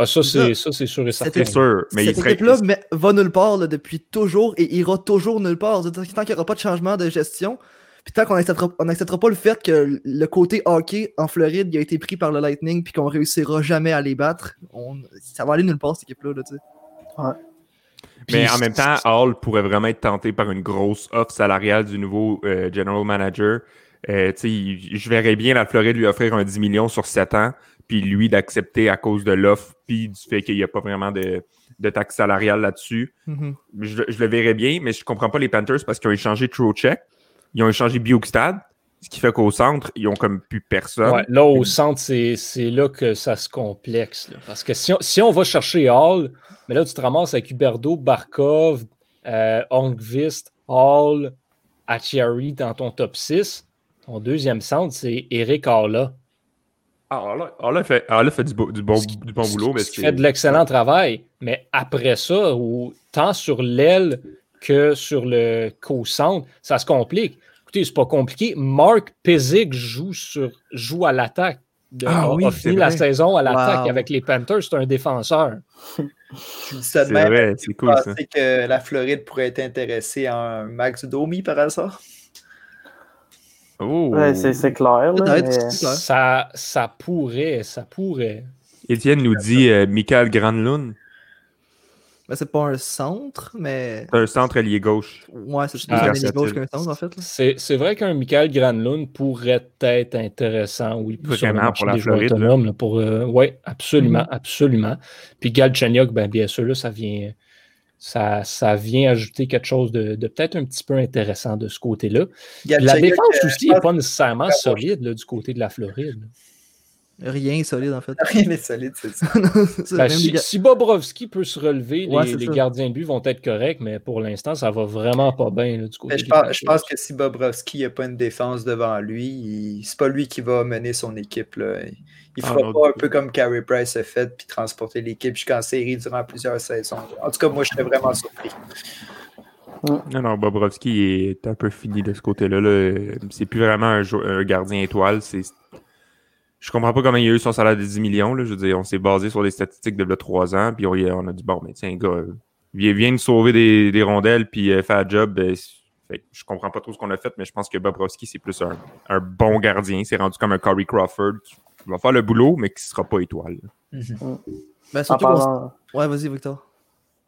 Ah, ça, c'est, ça, c'est sûr et certain. C'est sûr. Mais cette équipe-là va nulle part depuis toujours et ira toujours nulle part. Tant qu'il n'y aura pas de changement de gestion, puis tant qu'on n'acceptera pas le fait que le côté hockey en Floride a été pris par le Lightning puis qu'on réussira jamais à les battre, ça va aller nulle part cette équipe-là. ouais. Mais en même temps, Hall pourrait vraiment être tenté par une grosse offre salariale du nouveau euh, general manager. Euh, je verrais bien la Floride lui offrir un 10 millions sur 7 ans, puis lui d'accepter à cause de l'offre, puis du fait qu'il n'y a pas vraiment de, de taxe salariale là-dessus. Mm-hmm. je, le verrais bien, mais je comprends pas les Panthers parce qu'ils ont échangé Trocheck. Ils ont échangé Bioxstad, ce qui fait qu'au centre, ils ont comme plus personne. là, au centre, c'est là que ça se complexe. Parce que si on, va chercher Hall, mais là, tu te ramasses avec Huberdo, Barkov, euh, Hall, Achiari dans ton top 6. Ton deuxième centre, c'est Eric Arla. Ah, Arla, fait, fait du, bon, du bon boulot. Mais fait de l'excellent travail. Mais après ça, ou tant sur l'aile que sur le co-centre, ça se complique. Écoutez, c'est pas compliqué. Mark Pizzic joue, sur, joue à l'attaque. Ah, a, fini la saison à l'attaque avec les Panthers. C'est un défenseur. c'est vrai, c'est cool. ça. que la Floride pourrait être intéressée en Max Domi par hasard? Oh. c'est clair. ça, ça pourrait, ça pourrait. Étienne nous dit euh, Michael Granlund. Ben, c'est pas un centre, mais. C'est un centre allié gauche. Ouais, c'est plus un allié gauche qu'un centre, en fait. C'est vrai qu'un Michael Granlund pourrait être intéressant, oui. Vraiment, pour la Floride. pour, euh, oui, absolument, mm-hmm. absolument. Puis Galchenyuk, ben, bien sûr, là, ça vient. Ça, ça, vient ajouter quelque chose de, de peut-être un petit peu intéressant de ce côté-là. La défense aussi n'est pas nécessairement solide là, du côté de la Floride. Rien solide, en fait. Rien n'est solide, c'est ça. Ben, si, Bobrovski peut se relever, les, gardiens de but vont être corrects, mais pour l'instant, ça va vraiment pas bien du côté. je, pense, je, pense, que si Bobrovski n'a pas une défense devant lui, c'est pas lui qui va mener son équipe. Là. Il ah, fera pas un peu comme Carey Price a fait, puis transporter l'équipe jusqu'en série durant plusieurs saisons. En tout cas, moi, je serais vraiment surpris. Non, non, Bobrovski est un peu fini de ce côté-là. -là, c'est plus vraiment un, un gardien étoile, c'est je comprends pas comment il a eu son salaire de 10 millions. Là. Je veux dire, on s'est basé sur les statistiques de 3 ans, puis on, a dit bon, mais tiens, gars, il vient de sauver des, rondelles puis euh, faire un job. Ben, fait, je comprends pas trop ce qu'on a fait, mais je pense que Bobrovski, c'est plus un, bon gardien. C'est rendu comme un Corey Crawford. Va faire le boulot, mais qui ne sera pas étoile. Mm-hmm. Ben, surtout Ouais, vas-y, Victor.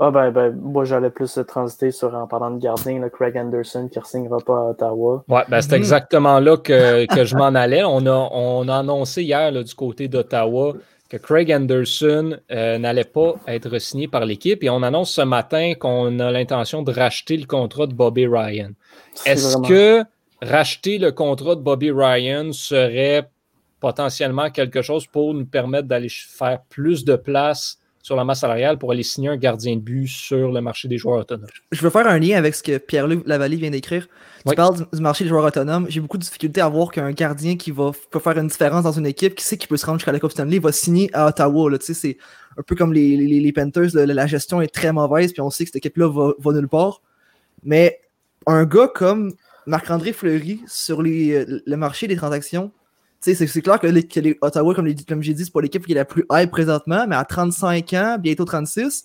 Ah ben, ben, moi j'allais plus transiter sur en parlant de gardien, Craig Anderson qui ne signera pas à Ottawa. Ouais, ben c'est mm-hmm. exactement là que, que je m'en allais. On a, on a annoncé hier là, du côté d'Ottawa que Craig Anderson euh, n'allait pas être signé par l'équipe et on annonce ce matin qu'on a l'intention de racheter le contrat de Bobby Ryan. Est-ce que racheter le contrat de Bobby Ryan serait potentiellement quelque chose pour nous permettre d'aller faire plus de place sur la masse salariale pour aller signer un gardien de but sur le marché des joueurs autonomes. Je veux faire un lien avec ce que Pierre-Luc Lavallée vient d'écrire. Tu parles du marché des joueurs autonomes. J'ai beaucoup de difficultés à voir qu'un gardien qui va peut faire une différence dans une équipe, qui sait qu'il peut se rendre jusqu'à la Coupe Stanley, va signer à Ottawa. C'est un peu comme les, les, Panthers. la gestion est très mauvaise, puis on sait que cette équipe-là va, va nulle part. Mais un gars comme Marc-André Fleury sur les, le marché des transactions, c'est clair que, les, Ottawa, comme, comme j'ai dit, c'est pas l'équipe qui est la plus high présentement, mais à 35 ans, bientôt 36,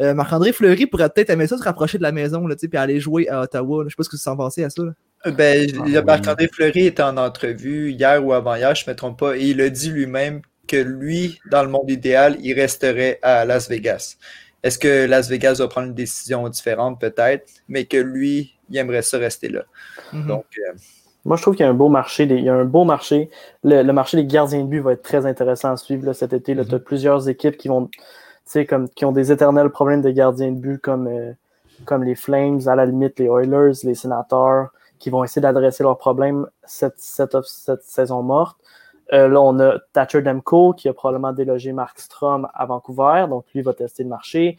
euh, Marc-André Fleury pourrait peut-être aimer ça se rapprocher de la maison, là, puis aller jouer à Ottawa. Je sais pas ce que vous en pensez à ça. Euh, ben, ah, Marc-André Fleury était en entrevue hier ou avant-hier, je ne me trompe pas, et il a dit lui-même que lui, dans le monde idéal, il resterait à Las Vegas. Est-ce que Las Vegas va prendre une décision différente, peut-être, mais que lui, il aimerait ça rester là. Mm-hmm. Donc, euh, moi, je trouve qu'il y a un beau marché. il y a un beau marché. Le, marché des gardiens de but va être très intéressant à suivre cet été. Tu as mm-hmm. plusieurs équipes qui vont, comme, qui ont des éternels problèmes de gardiens de but, comme, euh, comme les Flames, à la limite, les Oilers, les Senators, qui vont essayer d'adresser leurs problèmes cette, cette, saison morte. Euh, là, on a Thatcher Demko qui a probablement délogé Mark Strom à Vancouver, donc lui va tester le marché.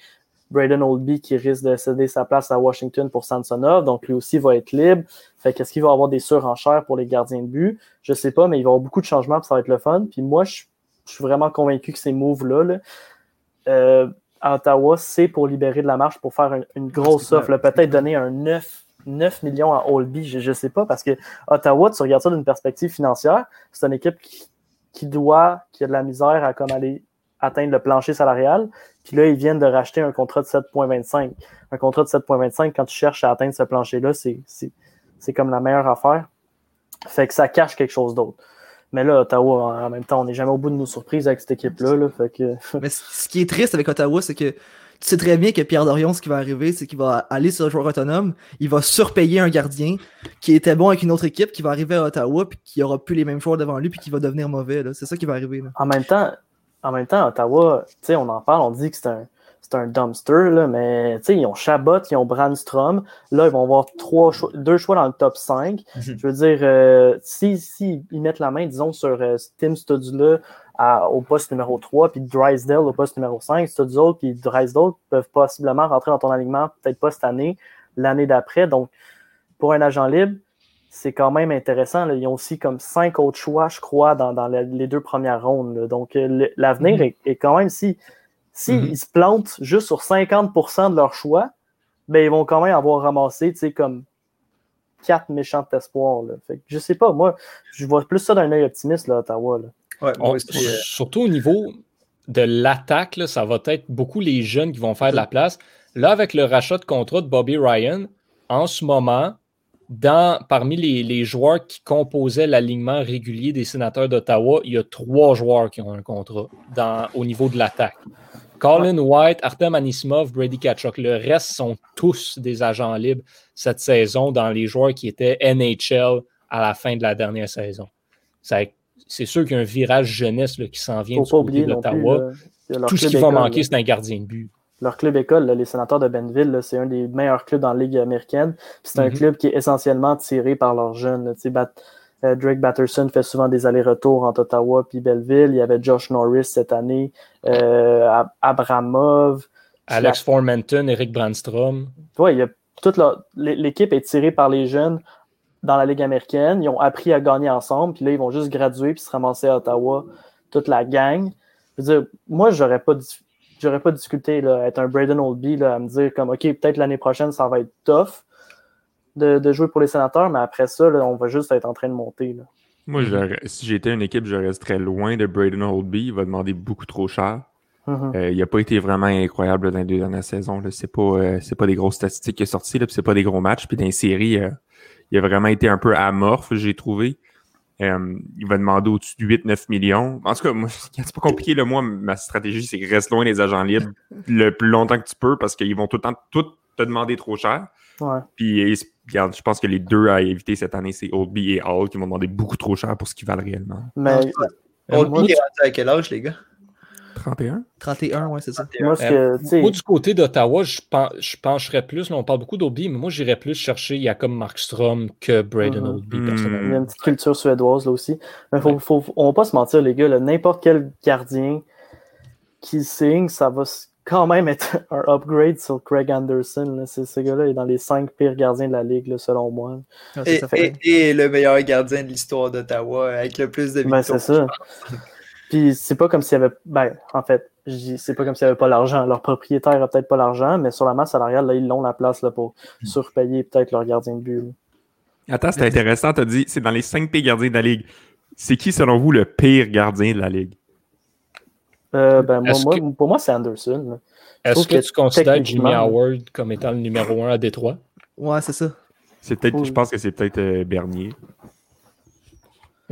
Braden Oldby qui risque de céder sa place à Washington pour Samsonov, donc lui aussi va être libre. Fait qu'est-ce qu'il va avoir des surenchères pour les gardiens de but? Je sais pas, mais il va y avoir beaucoup de changements, puis ça va être le fun. Puis moi, je, suis vraiment convaincu que ces moves-là, euh, à Ottawa, c'est pour libérer de la marche, pour faire une, grosse offre, peut-être donner un 9, 9 millions à Oldby, je ne sais pas, parce que Ottawa, tu regardes ça d'une perspective financière, c'est une équipe qui, qui, doit, qui a de la misère à comme aller atteindre le plancher salarial. Puis là, ils viennent de racheter un contrat de 7,25. Un contrat de 7,25, quand tu cherches à atteindre ce plancher-là, c'est comme la meilleure affaire. Fait que ça cache quelque chose d'autre. Mais là, Ottawa, en même temps, on n'est jamais au bout de nos surprises avec cette équipe-là. que... Mais ce qui est triste avec Ottawa, c'est que tu sais très bien que Pierre Dorion, ce qui va arriver, c'est qu'il va aller sur le joueur autonome, il va surpayer un gardien qui était bon avec une autre équipe, qui va arriver à Ottawa, puis qui aura plus les mêmes joueurs devant lui, puis qui va devenir mauvais. C'est ça qui va arriver. En même temps, en même temps, Ottawa, on en parle, on dit que c'est un, un dumpster, là, mais ils ont Chabot, ils ont Brandstrom. Là, ils vont avoir trois deux choix dans le top 5. Mhm. Je veux dire, euh, si, si, ils mettent la main, disons, sur euh, Tim Studula au poste numéro 3, puis Drysdale au poste numéro 5, Studula puis Drysdale peuvent possiblement rentrer dans ton alignement, peut-être pas cette année, l'année d'après. Donc, pour un agent libre, c'est quand même intéressant. Ils ont aussi comme cinq autres choix, je crois, dans, les deux premières rondes. Donc, euh, l'avenir mhm. est, quand même, si, si mhm. ils se plantent juste sur 50% de leurs choix, ben, ils vont quand même avoir ramassé, tu sais, comme quatre méchants espoirs. Là. Fait je sais pas, moi, je vois plus ça d'un œil optimiste, là, Ottawa. Euh, surtout au niveau de l'attaque, ça va être beaucoup les jeunes qui vont faire de la place. Là, avec le rachat de contrat de Bobby Ryan, en ce moment, dans, parmi les, joueurs qui composaient l'alignement régulier des sénateurs d'Ottawa, il y a trois joueurs qui ont un contrat dans, au niveau de l'attaque. Colin White, Artem Anisimov, Brady Kachuk. Le reste sont tous des agents libres cette saison dans les joueurs qui étaient NHL à la fin de la dernière saison. C'est sûr qu'il y a un virage jeunesse qui s'en vient du côté d'Ottawa. Tout ce qui va manquer, c'est un gardien de but leur club école, les sénateurs de Benville, c'est un des meilleurs clubs dans la Ligue américaine. C'est un mhm. club qui est essentiellement tiré par leurs jeunes. Euh, Drake Batterson fait souvent des allers-retours entre Ottawa et Belleville. Il y avait Josh Norris cette année, euh, Abramov. Alex Formenton, Eric Brandstrom. Oui, toute l'équipe est tirée par les jeunes dans la Ligue américaine. Ils ont appris à gagner ensemble, puis là, ils vont juste graduer puis se ramasser à Ottawa, toute la gang. Je veux dire, moi, j'aurais pas j'aurais pas discuté là, être un Braden Oldby là, à me dire comme OK, peut-être l'année prochaine, ça va être tough de, jouer pour les sénateurs, mais après ça, on va juste être en train de monter. Là. Moi, si j'étais une équipe, je resterais loin de Braden Oldby. Il va demander beaucoup trop cher. Mm-hmm. Euh, il n'a pas été vraiment incroyable dans les deux dernières saisons. C'est pas, euh, pas des grosses statistiques qui sont sorties, c'est pas des gros matchs. Puis dans les séries, euh, il a vraiment été un peu amorphe, j'ai trouvé. Euh, il va demander au-dessus de 8-9 millions. En tout cas, moi, c'est pas compliqué. Là, moi, ma stratégie, c'est que reste loin des agents libres le plus longtemps que tu peux parce qu'ils vont tout le temps tout te demander trop cher. Ouais. Puis je pense que les deux à éviter cette année, c'est Oldby et Hall qui vont demander beaucoup trop cher pour ce qu'ils valent réellement. Mais Oldby est à quel âge, les gars? 31? 31, ouais, c'est ça. moi, que, sais, Moi, du côté d'Ottawa, je, pen- je pencherais plus. Là, on parle beaucoup d'Oldby, mais moi, j'irais plus chercher Jacob Markstrom que Braden Mhm. Oldby, Mhm. il y a personnellement. une petite culture suédoise là aussi. Mais faut, faut, faut- on va pas se mentir, les gars, là, n'importe quel gardien qui signe, ça va quand même être un upgrade sur Craig Anderson. là. C'est- Ce gars-là est dans les cinq pires gardiens de la ligue, là, selon moi. Ah, ça, Et, ça fait- et- et le meilleur gardien de l'histoire d'Ottawa avec le plus de Ben, victoires. c'est ça. Puis c'est pas comme s'il y avait. Ben, en fait, je dis, c'est pas comme s'il n'y avait pas l'argent. Leur propriétaire a peut-être pas l'argent, mais sur la masse salariale, là, ils ont la place là, pour surpayer peut-être leur gardien de but. là. Attends, c'est intéressant. Tu as dit, c'est dans les 5 pires gardiens de la Ligue. C'est qui, selon vous, le pire gardien de la Ligue? Euh, ben, moi, Est-ce moi- que- pour moi, c'est Anderson. Est-ce que, que tu considères Jimmy Howard comme étant le numéro un à Détroit? Ouais, c'est ça. C'est peut-être, Oui. je pense que c'est peut-être euh, Bernier.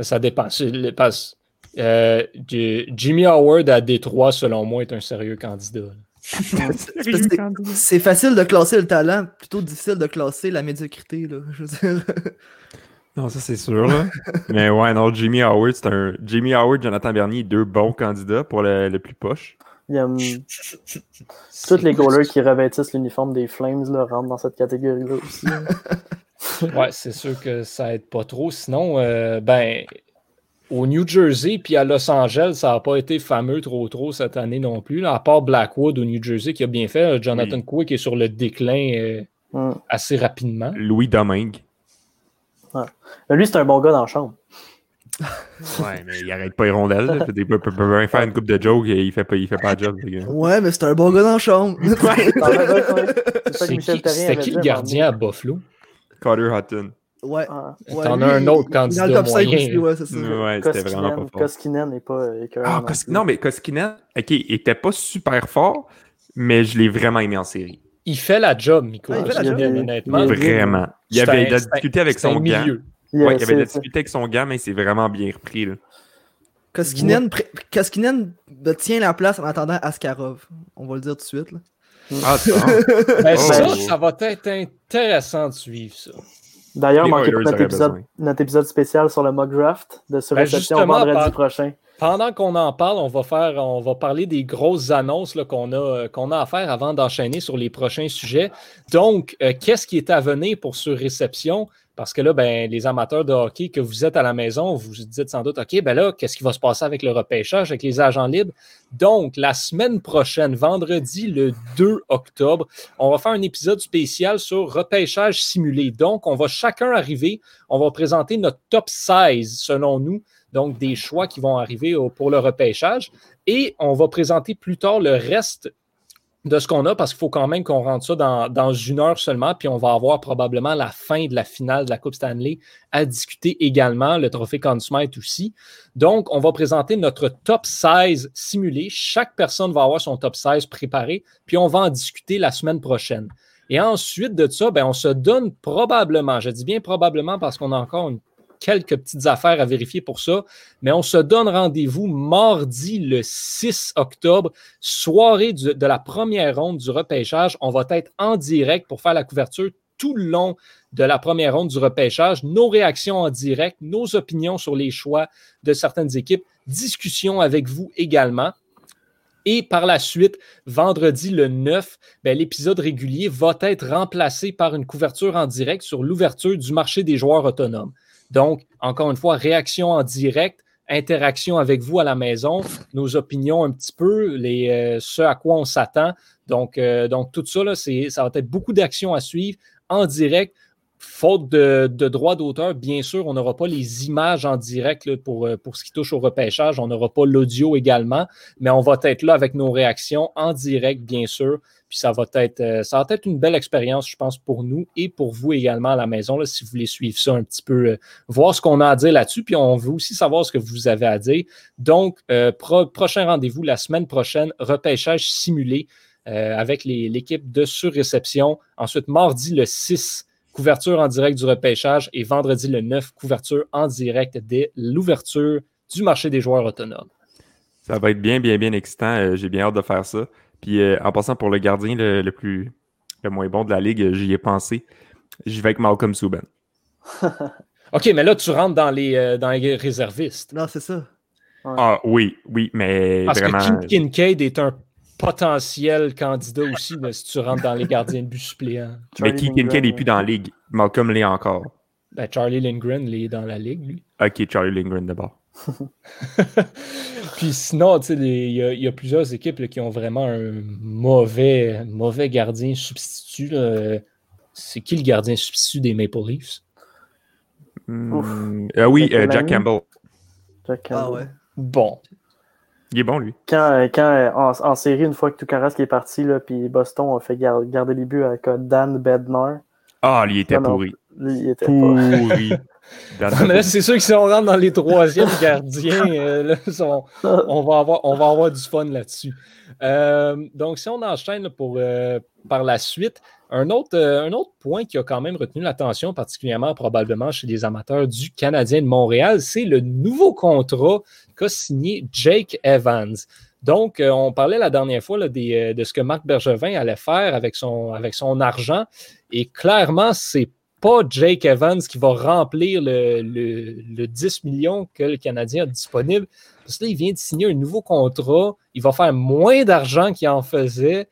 Ça dépend. C'est le- parce- euh, Jimmy Howard à Détroit, selon moi, est un sérieux candidat. C'est- facile de classer le talent, plutôt difficile de classer la médiocrité, là. Je veux dire. Non, ça c'est sûr. Là. Mais ouais, non, Jimmy Howard, c'est un. Jimmy Howard, Jonathan Bernier, deux bons candidats pour le, le plus poche. Il y a, hum, tous les goalers qui revêtissent l'uniforme des Flames là, rentrent dans cette catégorie-là aussi. là. Ouais, c'est sûr que ça aide pas trop. Sinon, euh, ben, au New Jersey puis à Los Angeles, ça n'a pas été fameux trop trop cette année non plus. là, à part Blackwood au New Jersey qui a bien fait. euh, Jonathan Quick est sur le déclin euh, assez rapidement. Louis Domingue. Lui, c'est un bon gars dans la chambre. Ouais, mais il arrête pas les rondelles. Il peut, peut- faire une coupe de jokes et il fait pas, il fait pas le job. Ouais, mais c'est un bon gars dans la chambre. C'est qui- le gardien à Buffalo? Carter Hutton. Ouais. moment ouais, T'en as un autre il- candidat Dans le top 5 moyen. aussi, ouais, c'est ça. Ouais, c'était vraiment pas fort. Koskinen n'est pas euh, Ah, non Kos- non, mais Koskinen, ok, il était pas super fort, mais je l'ai vraiment aimé en série. Il fait la job, Miko. Ah, il fait la Koskinen, job. honnêtement. Vraiment. Il avait de la difficulté avec son gant. Il avait de la difficulté avec son gant, mais c'est vraiment bien repris. Là. Koskinen, Koskinen tient la place en attendant Askarov. On va le dire tout de suite. Là. Ah, ça. Ben, Oh. ça, ça va être intéressant de suivre ça. D'ailleurs, manquez pas notre épisode, besoin. notre épisode spécial sur le mock draft de sur Ben, réception vendredi par- prochain. Pendant qu'on en parle, on va faire, on va parler des grosses annonces là, qu'on a, euh, qu'on a à faire avant d'enchaîner sur les prochains sujets. Donc, euh, qu'est-ce qui est à venir pour sur réception? Parce que là, ben, les amateurs de hockey que vous êtes à la maison, vous vous dites sans doute, OK, ben là, qu'est-ce qui va se passer avec le repêchage, avec les agents libres? Donc, la semaine prochaine, vendredi le 2 octobre, on va faire un épisode spécial sur repêchage simulé. Donc, on va chacun arriver, on va présenter notre top 16 selon nous donc des choix qui vont arriver pour le repêchage. Et on va présenter plus tard le reste de ce qu'on a parce qu'il faut quand même qu'on rentre ça dans, une heure seulement. Puis on va avoir probablement la fin de la finale de la Coupe Stanley à discuter également, le trophée Conn Smythe aussi. Donc, on va présenter notre top 16 simulé. Chaque personne va avoir son top 16 préparé, puis on va en discuter la semaine prochaine. Et ensuite de ça, ben, on se donne probablement, je dis bien probablement parce qu'on a encore une quelques petites affaires à vérifier pour ça, mais on se donne rendez-vous mardi le 6 octobre, soirée de la première ronde du repêchage. On va être en direct pour faire la couverture tout le long de la première ronde du repêchage, nos réactions en direct, nos opinions sur les choix de certaines équipes, discussion avec vous également. Et par la suite, vendredi le 9, ben, l'épisode régulier va être remplacé par une couverture en direct sur l'ouverture du marché des joueurs autonomes. Donc, encore une fois, réaction en direct, interaction avec vous à la maison, nos opinions un petit peu, les, euh, ce à quoi on s'attend. Donc, euh, donc, tout ça, là, ça va être beaucoup d'actions à suivre en direct. Faute de, droit d'auteur, bien sûr, on n'aura pas les images en direct euh, pour ce qui touche au repêchage. On n'aura pas l'audio également, mais on va être là avec nos réactions en direct, bien sûr. Puis ça va être, euh, ça va être une belle expérience, je pense, pour nous et pour vous également à la maison, là, si vous voulez suivre ça un petit peu, euh, voir ce qu'on a à dire là-dessus. Puis on veut aussi savoir ce que vous avez à dire. Donc, pro- prochain rendez-vous la semaine prochaine, repêchage simulé avec l'équipe de surréception. Ensuite, mardi le 6, couverture en direct du repêchage et vendredi le 9, couverture en direct dès l'ouverture du marché des joueurs autonomes. Ça va être bien, bien, bien excitant. Euh, j'ai bien hâte de faire ça. Puis euh, en passant pour le gardien le, plus le moins bon de la ligue, j'y ai pensé. J'y vais avec Malcolm Subban. OK, mais là, tu rentres dans les, dans les réservistes. Non, c'est ça. Ah oui, oui, mais Parce vraiment... que Kincaid est un potentiel candidat aussi si tu rentres dans les gardiens de but suppléants. mais Kincaid n'est plus dans la ligue. Malcolm l'est encore. Ben, Charlie Lindgren l'est dans la ligue, lui. Ok, Charlie Lindgren d'abord. Puis sinon, il y, y, a plusieurs équipes qui ont vraiment un mauvais, mauvais gardien substitut. C'est qui le gardien substitut des Maple Leafs? Hmm, euh, oui, euh, Jack Campbell. Jack Campbell. Ah ouais. Bon. Il est bon, lui. Quand, quand en, série, une fois que Tukaras est parti, là, puis Boston a fait garder les buts avec Dan Bednar. Ah, il était pourri. lui, il était pourri. c'est sûr que si on rentre dans les troisièmes gardiens, euh, on, va avoir, on va avoir du fun là-dessus. Euh, donc, si on enchaîne pour, euh, par la suite, un autre, un autre point qui a quand même retenu l'attention, particulièrement probablement chez les amateurs du Canadien de Montréal, c'est le nouveau contrat qu'a signé Jake Evans. Donc, on parlait la dernière fois là, de ce que Marc Bergevin allait faire avec son, avec son argent. Et clairement, c'est pas Jake Evans qui va remplir le, le, 10 millions que le Canadien a disponible. Parce que là, il vient de signer un nouveau contrat. Il va faire moins d'argent qu'il en faisait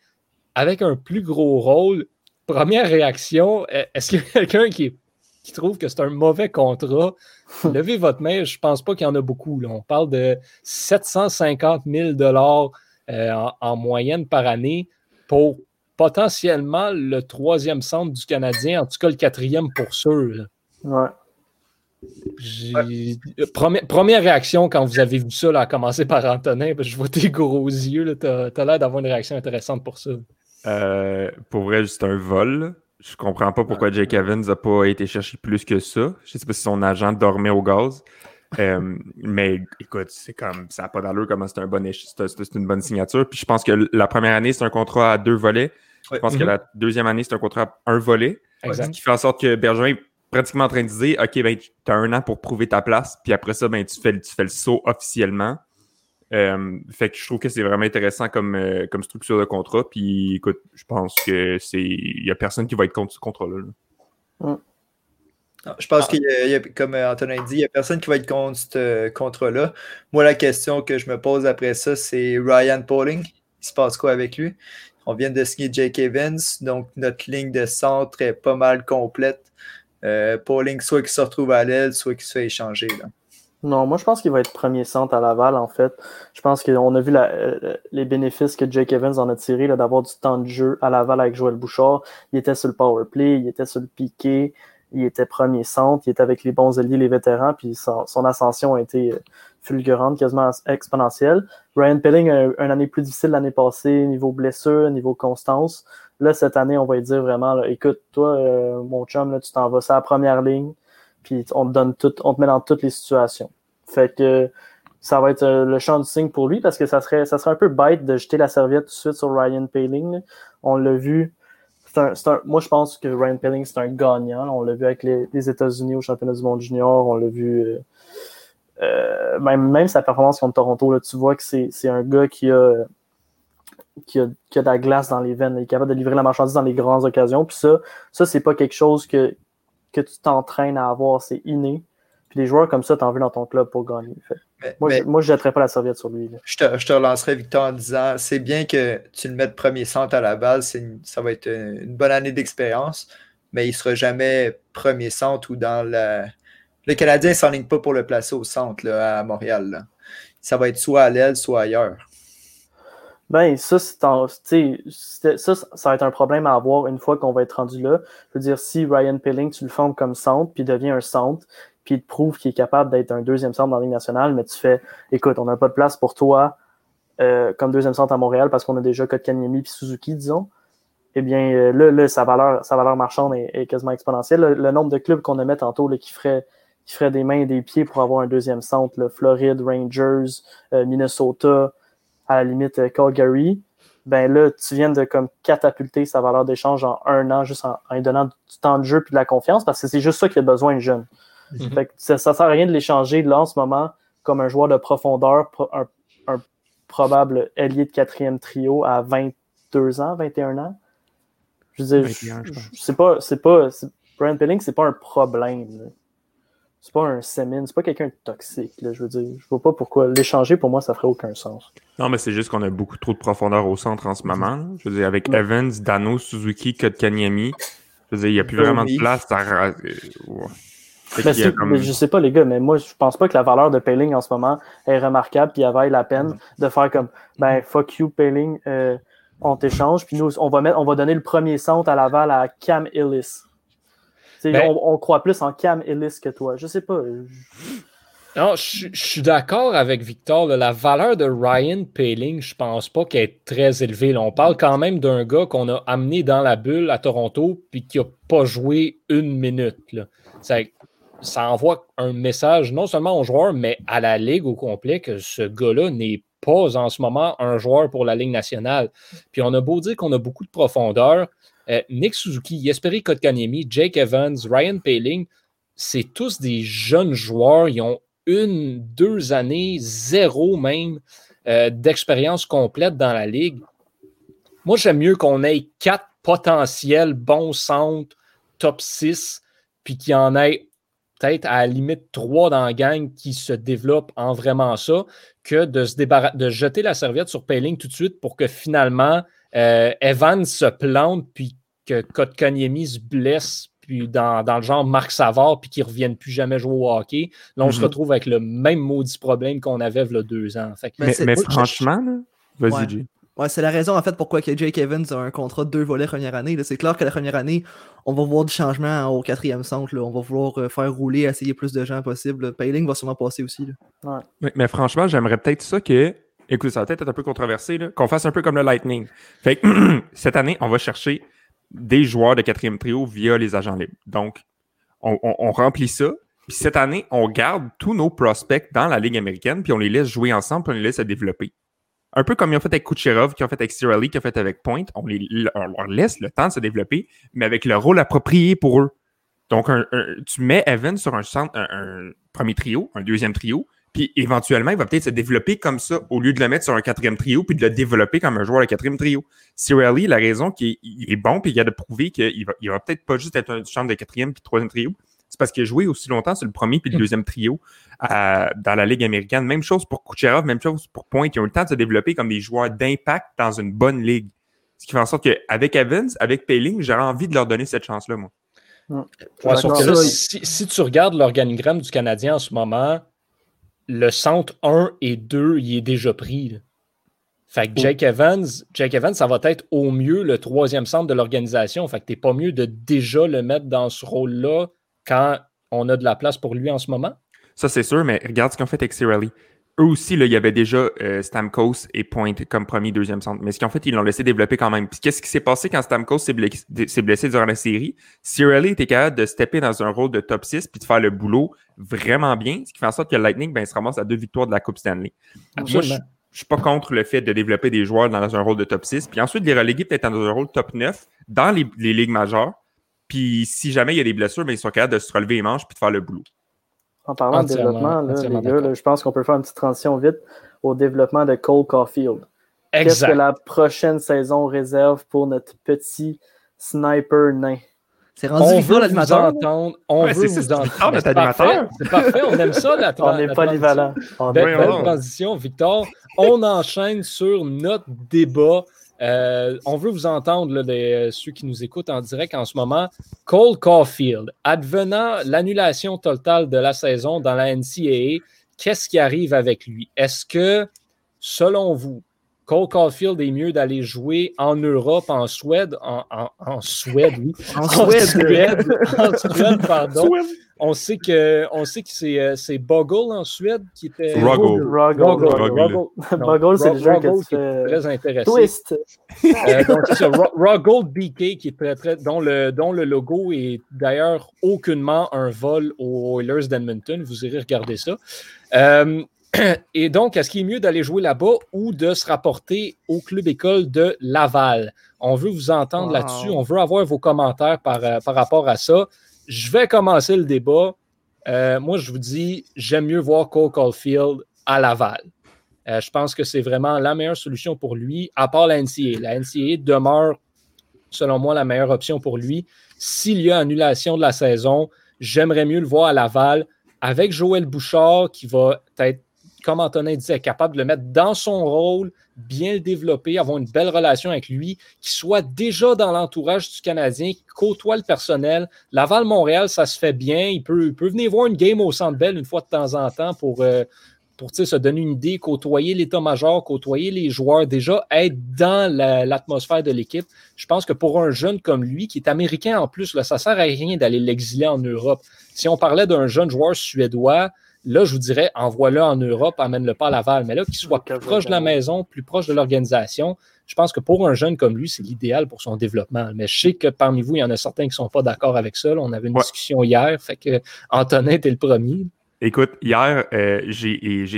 avec un plus gros rôle. Première réaction, est-ce qu'il y a quelqu'un qui, qui, trouve que c'est un mauvais contrat? Levez votre main, je ne pense pas qu'il y en a beaucoup. On parle de 750 000 euh, en, en moyenne par année pour potentiellement le troisième centre du Canadien, en tout cas le quatrième pour sûr. Ouais. Première, réaction quand vous avez vu ça, là, à commencer par Antonin, je vois tes gros yeux, tu as, l'air d'avoir une réaction intéressante pour ça. Euh, pour vrai, c'est un vol. Je comprends pas pourquoi Jake Evans n'a pas été cherché plus que ça. Je sais pas si son agent dormait au gaz. Euh, mais écoute, c'est comme ça n'a pas d'allure comment c'est un bon c'est une bonne signature. Puis je pense que la première année, c'est un contrat à deux volets. Je pense que mm-hmm. la deuxième année, c'est un contrat à un volet. Ce qui fait en sorte que Bergeron est pratiquement en train de dire OK, ben, tu as un an pour prouver ta place, puis après ça, ben, tu, fais, tu fais le saut officiellement. Euh, fait que je trouve que c'est vraiment intéressant comme, euh, comme structure de contrat. Puis écoute, je pense que c'est. Il n'y a personne qui va être contre ce contrat-là. Mm je pense ah. qu'il y, a, comme euh, Antonin dit, il n'y a personne qui va être contre ce contrat-là. Moi, la question que je me pose après ça, c'est Ryan Pauling. Il se passe quoi avec lui? On vient de signer Jake Evans, donc notre ligne de centre est pas mal complète. Euh, Pauling, soit qu'il se retrouve à l'aile, soit qu'il se fait échanger. Non, moi je pense qu'il va être premier centre à Laval en fait. Je pense qu'on a vu euh, les bénéfices que Jake Evans en a tiré d'avoir du temps de jeu à Laval avec Joël Bouchard. Il était sur le power play, il était sur le piqué il était premier centre, il était avec les bons alliés, les vétérans, puis son, ascension a été euh, fulgurante, quasiment exponentielle. Ryan Pelling a une année plus difficile l'année passée, niveau blessure, niveau constance. Là, cette année, on va dire vraiment, écoute, toi, euh, mon chum, là, tu t'en vas à la première ligne, puis on te donne tout, on te met dans toutes les situations. Fait que ça va être euh, le champ de signe pour lui parce que ça serait, ça serait un peu bête de jeter la serviette tout de suite sur Ryan Paling. On l'a vu moi, je pense que Ryan Pelling, c'est un gagnant. On l'a vu avec les, États-Unis au championnat du monde junior. On l'a vu. Euh, euh, même, même sa performance contre Toronto, là, tu vois que c'est un gars qui a, qui a, qui, a, de la glace dans les veines. Il est capable de livrer la marchandise dans les grandes occasions. Puis ça, ça c'est pas quelque chose que, que tu t'entraînes à avoir. C'est inné. Puis des joueurs comme ça, tu en veux dans ton club pour gagner. moi, je, ne jetterais pas la serviette sur lui. Je te, je te, relancerai, Victor, en disant c'est bien que tu le mettes premier centre à la base. ça va être une, bonne année d'expérience, mais il ne sera jamais premier centre ou dans la. Le Canadien ne s'enligne pas pour le placer au centre à Montréal. Ça va être soit à l'aile, soit ailleurs. Ben, ça, ça, ça va être un problème à avoir une fois qu'on va être rendu là. Je veux dire, si Ryan Pilling, tu le formes comme centre, puis devient un centre, puis il te prouve qu'il est capable d'être un deuxième centre dans la Ligue nationale, mais tu fais, écoute, on n'a pas de place pour toi euh, comme deuxième centre à Montréal parce qu'on a déjà Kotkaniemi puis Suzuki, disons. Eh bien, euh, là, là, sa, valeur, sa valeur marchande est, quasiment exponentielle. Le, nombre de clubs qu'on a mis tantôt là, qui feraient qui ferait des mains et des pieds pour avoir un deuxième centre, là, Floride, Rangers, euh, Minnesota, à la limite Calgary. ben là, tu viens de comme catapulter sa valeur d'échange en un an, juste en, lui donnant du temps de jeu puis de la confiance, parce que c'est juste ça qu'il a besoin de jeune. Mhm. ça, ne sert à rien de l'échanger là en ce moment comme un joueur de profondeur, un, probable ailier de quatrième trio à 22 ans, 21 ans. Je veux dire, c'est pas, c'est pas, Brian Pilling, c'est pas un problème. C'est pas un Semin, c'est pas quelqu'un de toxique. je veux dire, je vois pas pourquoi l'échanger pour moi ça ferait aucun sens. Non, mais c'est juste qu'on a beaucoup trop de profondeur au centre en ce moment. Je veux dire, avec Evans, Dano, Suzuki, Kotkaniemi, je veux dire, il n'y a plus vraiment de place. À... Je sais pas, les gars, mais moi, je pense pas que la valeur de Payling en ce moment est remarquable, puis il avait la peine mm. de faire comme, ben, fuck you, Payling, euh, on t'échange, puis nous, on va, mettre, on va donner le premier centre à Laval à Cam Ellis. Ben- on, croit plus en Cam Ellis que toi. Je sais pas. Non, je, suis d'accord avec Victor. la valeur de Ryan Paling, je pense pas qu'elle est très élevée. on parle quand même d'un gars qu'on a amené dans la bulle à Toronto puis qui n'a pas joué une minute. Ça, ça, envoie un message non seulement aux joueurs, mais à la Ligue au complet que ce gars-là n'est pas en ce moment un joueur pour la Ligue nationale. Puis on a beau dire qu'on a beaucoup de profondeur. Euh, Nick Suzuki, Jesperi Kotkaniemi, Jake Evans, Ryan Paling, c'est tous des jeunes joueurs. Ils ont une, deux années, zéro même euh, d'expérience complète dans la ligue. Moi, j'aime mieux qu'on ait quatre potentiels bons centres, top 6, puis qu'il y en ait peut-être à la limite trois dans la gang qui se développent en vraiment ça, que de, se de jeter la serviette sur Payling tout de suite pour que finalement euh, Evans se plante, puis que Kotkaniemi se blesse, puis dans, le genre Marc Savard, puis qu'il ne revienne plus jamais jouer au hockey. Là, on se mhm. retrouve avec le même maudit problème qu'on avait il y a deux ans. mais, franchement, vas-y, ouais. c'est la raison en fait pourquoi que Jake Evans a un contrat de deux volets première année. C'est clair que la première année, on va voir du changement au quatrième centre. On va vouloir euh, faire rouler, essayer plus de gens possible. Payling va sûrement passer aussi. mais, franchement, j'aimerais peut-être ça que écoute, ça va peut-être être un peu controversé, qu'on fasse un peu comme le Lightning. Fait cette année, on va chercher des joueurs de quatrième trio via les agents libres. Donc, on, remplit ça. Puis cette année, on garde tous nos prospects dans la Ligue américaine, puis on les laisse jouer ensemble, puis on les laisse se développer. Un peu comme ils ont fait avec Kucherov, qu'ils ont fait avec Cirelli, qu'ils ont fait avec Point, on, leur laisse le temps de se développer, mais avec le rôle approprié pour eux. Donc, tu mets Evan sur un, centre, un, premier trio, un deuxième trio, puis éventuellement, il va peut-être se développer comme ça au lieu de le mettre sur un quatrième trio puis de le développer comme un joueur de quatrième trio. Cirelli, la raison qu'il est bon puis il a de prouver qu'il va, il va peut-être pas juste être un chambre de quatrième puis troisième trio, c'est parce qu'il a joué aussi longtemps sur le premier puis le deuxième trio dans la Ligue américaine. Même chose pour Kucherov, même chose pour Point. Ils ont eu le temps de se développer comme des joueurs d'impact dans une bonne ligue. Ce qui fait en sorte qu'avec Evans, avec Payling, j'aurais envie de leur donner cette chance-là, moi. si, tu regardes l'organigramme du Canadien en ce moment, le centre 1 et 2, il est déjà pris. Fait que oh. Jake Evans, Jake Evans, ça va être au mieux le troisième centre de l'organisation. Fait que t'es pas mieux de déjà le mettre dans ce rôle-là quand on a de la place pour lui en ce moment? Ça, c'est sûr, mais regarde ce qu'on fait avec Cirelli eux aussi, là, il y avait déjà euh, Stamkos et Point comme premier, deuxième centre. Mais ce qu'en fait, ils l'ont laissé développer quand même. Puis qu'est-ce qui s'est passé quand Stamkos s'est blessé, durant la série? Cirelli était capable de stepper dans un rôle de top 6 puis de faire le boulot vraiment bien, ce qui fait en sorte que Lightning ben, se ramasse à deux victoires de la Coupe Stanley. Moi, je, je suis pas contre le fait de développer des joueurs dans un rôle de top 6, puis ensuite les reléguer peut-être dans un rôle top 9 dans les, ligues majeures. Puis si jamais il y a des blessures, ben, ils sont capables de se relever les manches puis de faire le boulot. En parlant de développement, les gars, je pense qu'on peut faire une petite transition vite au développement de Cole Caulfield. Qu'est-ce que la prochaine saison réserve pour notre petit sniper nain? C'est rendu on veut l'animateur. entendre. On veut vous entendre. C'est parfait. C'est parfait. On aime ça, la, On n'est pas polyvalent. Belle, belle transition, Victor. On enchaîne sur notre débat euh, on veut vous entendre, euh, ceux qui nous écoutent en direct en ce moment. Cole Caulfield, advenant l'annulation totale de la saison dans la NCAA, qu'est-ce qui arrive avec lui? Est-ce que, selon vous, Cole Caulfield est mieux d'aller jouer en Europe, en Suède, en, Suède, oui. En, Suède. en Suède, pardon. On sait que, on sait que c'est, euh, c'est Bogle en Suède qui était. Ruggle. Ruggle, c'est le jeu qui est très intéressant. Twist. Euh, donc, c'est Ruggle BK qui est très, très, dont, le, dont le logo est d'ailleurs aucunement un vol aux Oilers d'Edmonton. Vous irez regarder ça. Euh, Et donc, est-ce qu'il est mieux d'aller jouer là-bas ou de se rapporter au club école de Laval? On veut vous entendre là-dessus. On veut avoir vos commentaires par, euh, par, rapport à ça. Je vais commencer le débat. Euh, moi, je vous dis, j'aime mieux voir Cole Caulfield à Laval. Euh, je pense que c'est vraiment la meilleure solution pour lui, à part la NCA. La NCA demeure, selon moi, la meilleure option pour lui. S'il y a annulation de la saison, j'aimerais mieux le voir à Laval avec Joël Bouchard qui va être, comme Antonin disait, capable de le mettre dans son rôle, bien le développer, avoir une belle relation avec lui, qui soit déjà dans l'entourage du Canadien, qui côtoie le personnel. Laval-Montréal, ça se fait bien. Il peut, venir voir une game au Centre Bell une fois de temps en temps pour, euh, pour se donner une idée, côtoyer l'état-major, côtoyer les joueurs, déjà être dans l'atmosphère de l'équipe. Je pense que pour un jeune comme lui, qui est américain en plus, ça ne sert à rien d'aller l'exiler en Europe. Si on parlait d'un jeune joueur suédois, là, je vous dirais, envoie-le en Europe, amène-le pas à Laval. Mais là, qu'il soit plus proche de la maison, plus proche de l'organisation, je pense que pour un jeune comme lui, c'est l'idéal pour son développement. Mais je sais que parmi vous, il y en a certains qui ne sont pas d'accord avec ça. on avait une discussion hier, fait que Antonin était le premier. Écoute, hier, euh,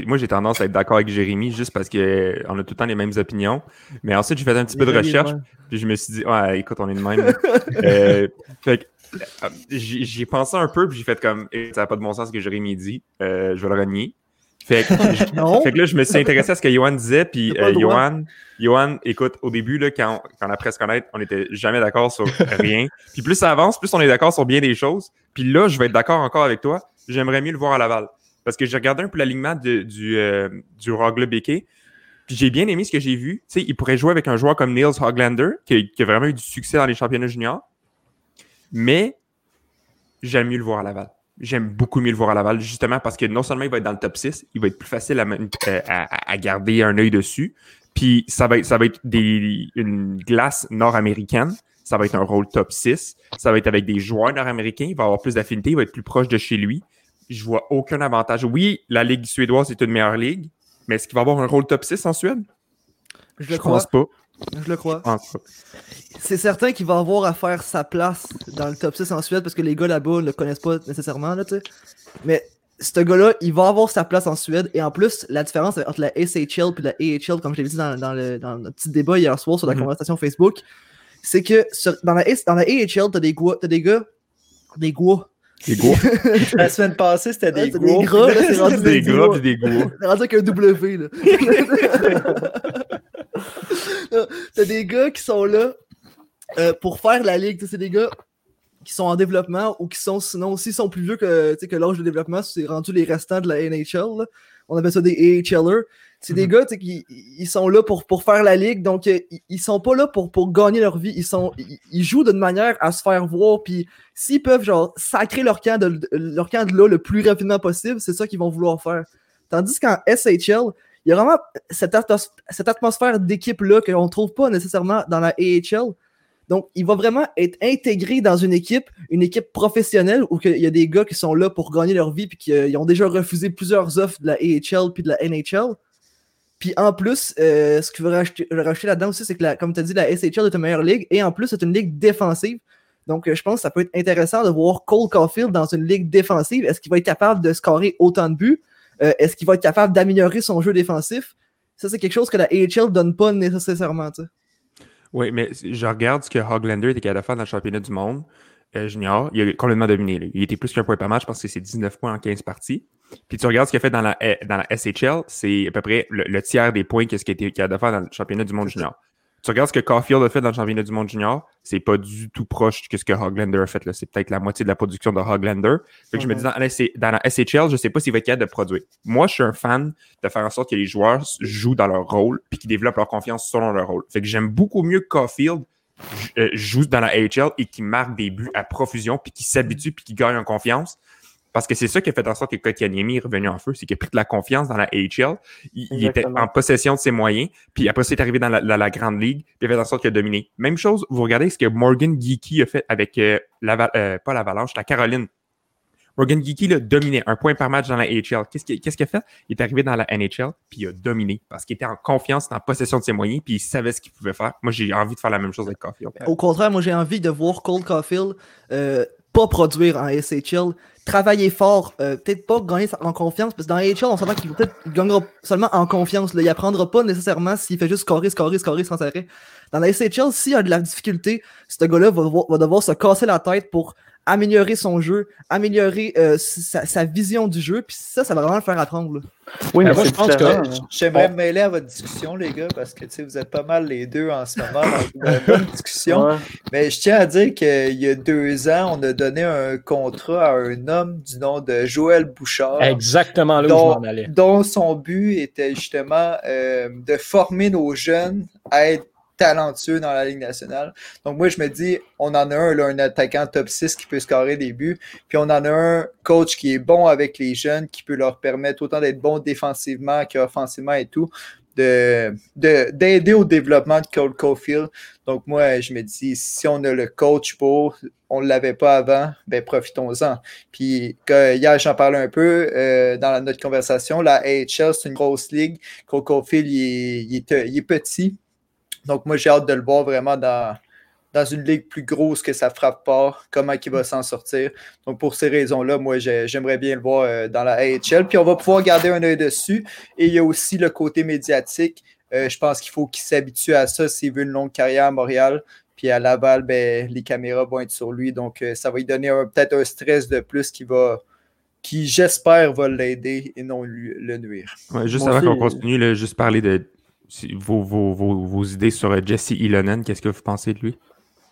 moi j'ai tendance à être d'accord avec Jérémy juste parce qu'on euh, a tout le temps les mêmes opinions. Mais ensuite, j'ai fait un petit peu de recherche. Puis je me suis dit, ouais, écoute, on est de même. euh, fait j'ai pensé un peu, puis j'ai fait comme, ça n'a pas de bon sens ce que Jérémy dit. Euh, je vais le renier. Fait que, fait que, là, je me suis intéressé à ce que Johan disait, puis Johan, Johan, écoute, au début, là, quand, quand la presse connaît, on n'était jamais d'accord sur rien. puis plus ça avance, plus on est d'accord sur bien des choses. Puis là, je vais être d'accord encore avec toi j'aimerais mieux le voir à Laval. Parce que j'ai regardé un peu l'alignement du, euh, du Rogle Puis j'ai bien aimé ce que j'ai vu. Tu sais, il pourrait jouer avec un joueur comme Niels Hoglander, qui, a vraiment eu du succès dans les championnats juniors. Mais j'aime mieux le voir à Laval. J'aime beaucoup mieux le voir à Laval, justement parce que non seulement il va être dans le top 6, il va être plus facile à, euh, à, garder un œil dessus. Puis ça va être, ça va être des, une glace nord-américaine ça va être un rôle top 6. Ça va être avec des joueurs nord-américains. Il va avoir plus d'affinité. Il va être plus proche de chez lui. Je vois aucun avantage. Oui, la Ligue suédoise est une meilleure ligue, mais est-ce qu'il va avoir un rôle top 6 en Suède? Je crois. pense pas. Je le crois. C'est certain qu'il va avoir à faire sa place dans le top 6 en Suède parce que les gars là-bas ne le connaissent pas nécessairement. Là, mais ce gars-là, il va avoir sa place en Suède. Et en plus, la différence entre la SHL et la AHL, comme je l'ai dit dans, le, dans, notre petit débat hier soir sur la mm-hmm. conversation Facebook, c'est que dans, la, dans la AHL, t'as des, as des gars. Des gars. Des gars. la semaine passée, c'était des gars. Des gars, c'est rendu des, des gars. C'est rendu avec un W, là. T'as des gars qui sont là euh, pour faire la ligue. C'est des gars qui sont en développement ou qui sont sinon aussi sont plus vieux que, que l'âge de développement. C'est rendu les restants de la NHL. Là. On appelle ça des AHLers. C'est des mhm. gars qui ils sont là pour, pour faire la ligue, donc euh, ils sont pas là pour, pour gagner leur vie. Ils, sont, ils, jouent d'une manière à se faire voir, puis s'ils peuvent genre sacrer leur camp, de, leur camp de là le plus rapidement possible, c'est ça qu'ils vont vouloir faire. Tandis qu'en SHL, il y a vraiment cette, atmosphère d'équipe-là qu'on ne trouve pas nécessairement dans la AHL. Donc, il va vraiment être intégré dans une équipe, une équipe professionnelle où il y a des gars qui sont là pour gagner leur vie puis qui euh, ont déjà refusé plusieurs offres de la AHL puis de la NHL. Puis en plus, euh, ce qu'il veut rajouter, là-dedans aussi, c'est que, comme tu as dit, la SHL est une meilleure ligue et en plus, c'est une ligue défensive. Donc, euh, je pense que ça peut être intéressant de voir Cole Caulfield dans une ligue défensive. Est-ce qu'il va être capable de scorer autant de buts? Euh, est-ce qu'il va être capable d'améliorer son jeu défensif? Ça, c'est quelque chose que la AHL ne donne pas nécessairement. Oui, mais je regarde ce que Hoglander était capable de faire dans le championnat du monde junior. Il a complètement dominé. Il était plus qu'un point par match. Je pense que c'est 19 points en 15 parties. Puis tu regardes ce qu'il a fait dans la, dans la SHL, c'est à peu près le, tiers des points que ce qu'il a, a faire dans le championnat du monde junior. Tu regardes ce que Caulfield a fait dans le championnat du monde junior, c'est pas du tout proche de ce que Hoglander a fait. là. C'est peut-être la moitié de la production de Hoglander. Fait que je me dis, dans, dans la SHL, je sais pas s'il va être capable de produire. Moi, je suis un fan de faire en sorte que les joueurs jouent dans leur rôle puis qu'ils développent leur confiance selon leur rôle. Fait que j'aime beaucoup mieux que Caulfield euh, joue dans la AHL et qui marque des buts à profusion puis qui s'habitue puis qui gagne en confiance parce que c'est ça qui a fait en sorte que Kotkaniemi est revenu en feu, c'est qu'il a pris de la confiance dans la AHL. Il, était en possession de ses moyens. Puis après, c'est arrivé dans la, Grande Ligue. Puis il a fait en sorte qu'il a dominé. Même chose, vous regardez ce que Morgan Geeky a fait avec, euh, la, euh, pas l'Avalanche, la Caroline. Morgan Geeky a dominé un point par match dans la AHL. Qu'est-ce qu'il a fait? Il est arrivé dans la NHL, puis il a dominé parce qu'il était en confiance, en possession de ses moyens, puis il savait ce qu'il pouvait faire. Moi, j'ai envie de faire la même chose avec Caulfield. Au contraire, moi, j'ai envie de voir Cole Caulfield euh, pas produire en SHL, travailler fort, euh, peut-être pas gagner en confiance, parce que dans HL, on s'entend qu'il gagnera seulement en confiance. Là. Il apprendra pas nécessairement s'il fait juste scorer, scorer, scorer sans arrêt. Dans la SHL, s'il a de la difficulté, ce gars-là va, va, devoir se casser la tête pour améliorer son jeu, améliorer euh, sa, vision du jeu, puis ça, ça va vraiment le faire apprendre. Oui, mais moi, je pense que j'aimerais me mêler à votre discussion, les gars, parce que vous êtes pas mal les deux en ce moment dans une bonne discussion. Mais je tiens à dire qu'il y a deux ans, on a donné un contrat à un homme du nom de Joël Bouchard. Exactement là dont, où je allais. Dont son but était justement euh, de former nos jeunes à être talentueux dans la Ligue nationale. Donc moi, je me dis, on en a un, là, un attaquant top 6 qui peut scorer des buts, puis on en a un coach qui est bon avec les jeunes, qui peut leur permettre autant d'être bon défensivement qu'offensivement et tout, d'aider de, au développement de Cole Caulfield. Donc moi, je me dis, si on a le coach pour, on ne l'avait pas avant, ben profitons-en. Puis hier, j'en parlais un peu euh, dans notre conversation, la AHL, c'est une grosse ligue. Cole Caulfield, il est petit, donc, moi, j'ai hâte de le voir vraiment dans, dans une ligue plus grosse que ça frappe pas, comment il va s'en sortir. Donc, pour ces raisons-là, moi, j'aimerais bien le voir euh, dans la AHL. Puis, on va pouvoir garder un œil dessus. Et il y a aussi le côté médiatique. Euh, je pense qu'il faut qu'il s'habitue à ça s'il veut une longue carrière à Montréal. Puis à Laval, ben, les caméras vont être sur lui. Donc, euh, ça va lui donner peut-être un stress de plus qui va qui, j'espère, va l'aider et non le nuire. juste avant qu'on continue, juste parler de vos, vos, vos, idées sur Jesse Ilonen. Qu'est-ce que vous pensez de lui?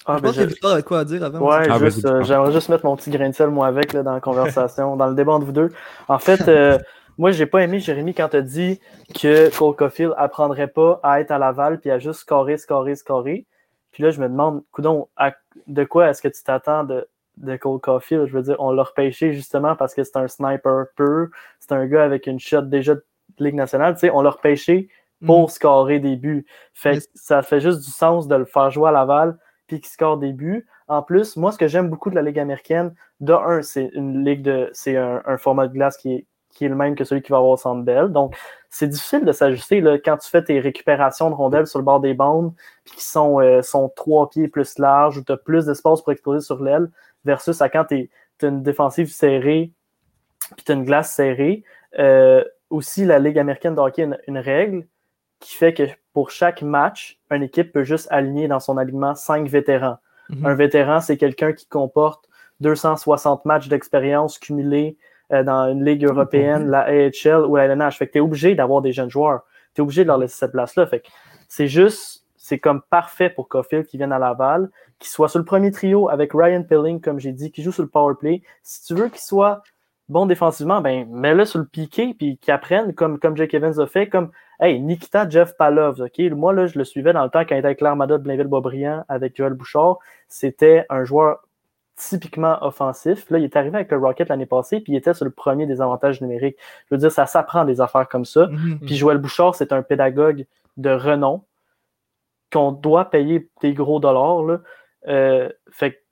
Ah, je pense ben, qu'il y a quoi à dire avant. Ouais, ah, euh, j'aimerais juste mettre mon petit grain de sel, moi, avec, là, dans la conversation, dans le débat entre vous deux. En fait, euh, moi, j'ai pas aimé, Jérémy, quand tu as dit que Cole Caulfield apprendrait pas à être à Laval puis à juste scorer, scorer, scorer. Puis là, je me demande, coudon, de quoi est-ce que tu t'attends de, de Cole Caulfield? Je veux dire, on l'a repêché justement parce que c'est un sniper pur. C'est un gars avec une shot déjà de Ligue nationale. Tu sais, on l'a repêché pour mm. scorer des buts. Fait ça fait juste du sens de le faire jouer à Laval puis qu'il score des buts. En plus, moi, ce que j'aime beaucoup de la Ligue américaine, de un, c'est une ligue de. c'est un, format de glace qui est, qui est le même que celui qui va avoir au centre. Donc, c'est difficile de s'ajuster quand tu fais tes récupérations de rondelles sur le bord des bandes, puis qui sont, euh, sont trois pieds plus larges, où tu as plus d'espace pour exploser sur l'aile, versus à quand tu as une défensive serrée, puis tu as une glace serrée. Euh, aussi, la Ligue américaine de hockey a une règle qui fait que pour chaque match, une équipe peut juste aligner dans son alignement cinq vétérans. Mhm. Un vétéran, c'est quelqu'un qui comporte 260 matchs d'expérience cumulés euh, dans une ligue européenne, la AHL ou la LNH. Fait que tu es obligé d'avoir des jeunes joueurs. Tu es obligé de leur laisser cette place-là. Fait que c'est juste, c'est comme parfait pour Caulfield qui vienne à Laval, qu'il soit sur le premier trio avec Ryan Pilling, comme j'ai dit, qui joue sur le power play. Si tu veux qu'il soit bon défensivement, ben mets-le sur le piqué puis qu'il apprenne comme, comme Jake Evans a fait, comme Hey, Nikita Jeff Palov, OK? Moi, là, je le suivais dans le temps quand il était avec l'Armada de Blainville-Boisbriand avec Joel Bouchard. C'était un joueur typiquement offensif. Là, il est arrivé avec le Rocket l'année passée, puis il était sur le premier des avantages numériques. Je veux dire, ça s'apprend des affaires comme ça. Mhm. Puis Joël Bouchard, c'est un pédagogue de renom qu'on doit payer des gros dollars. Là. Euh, fait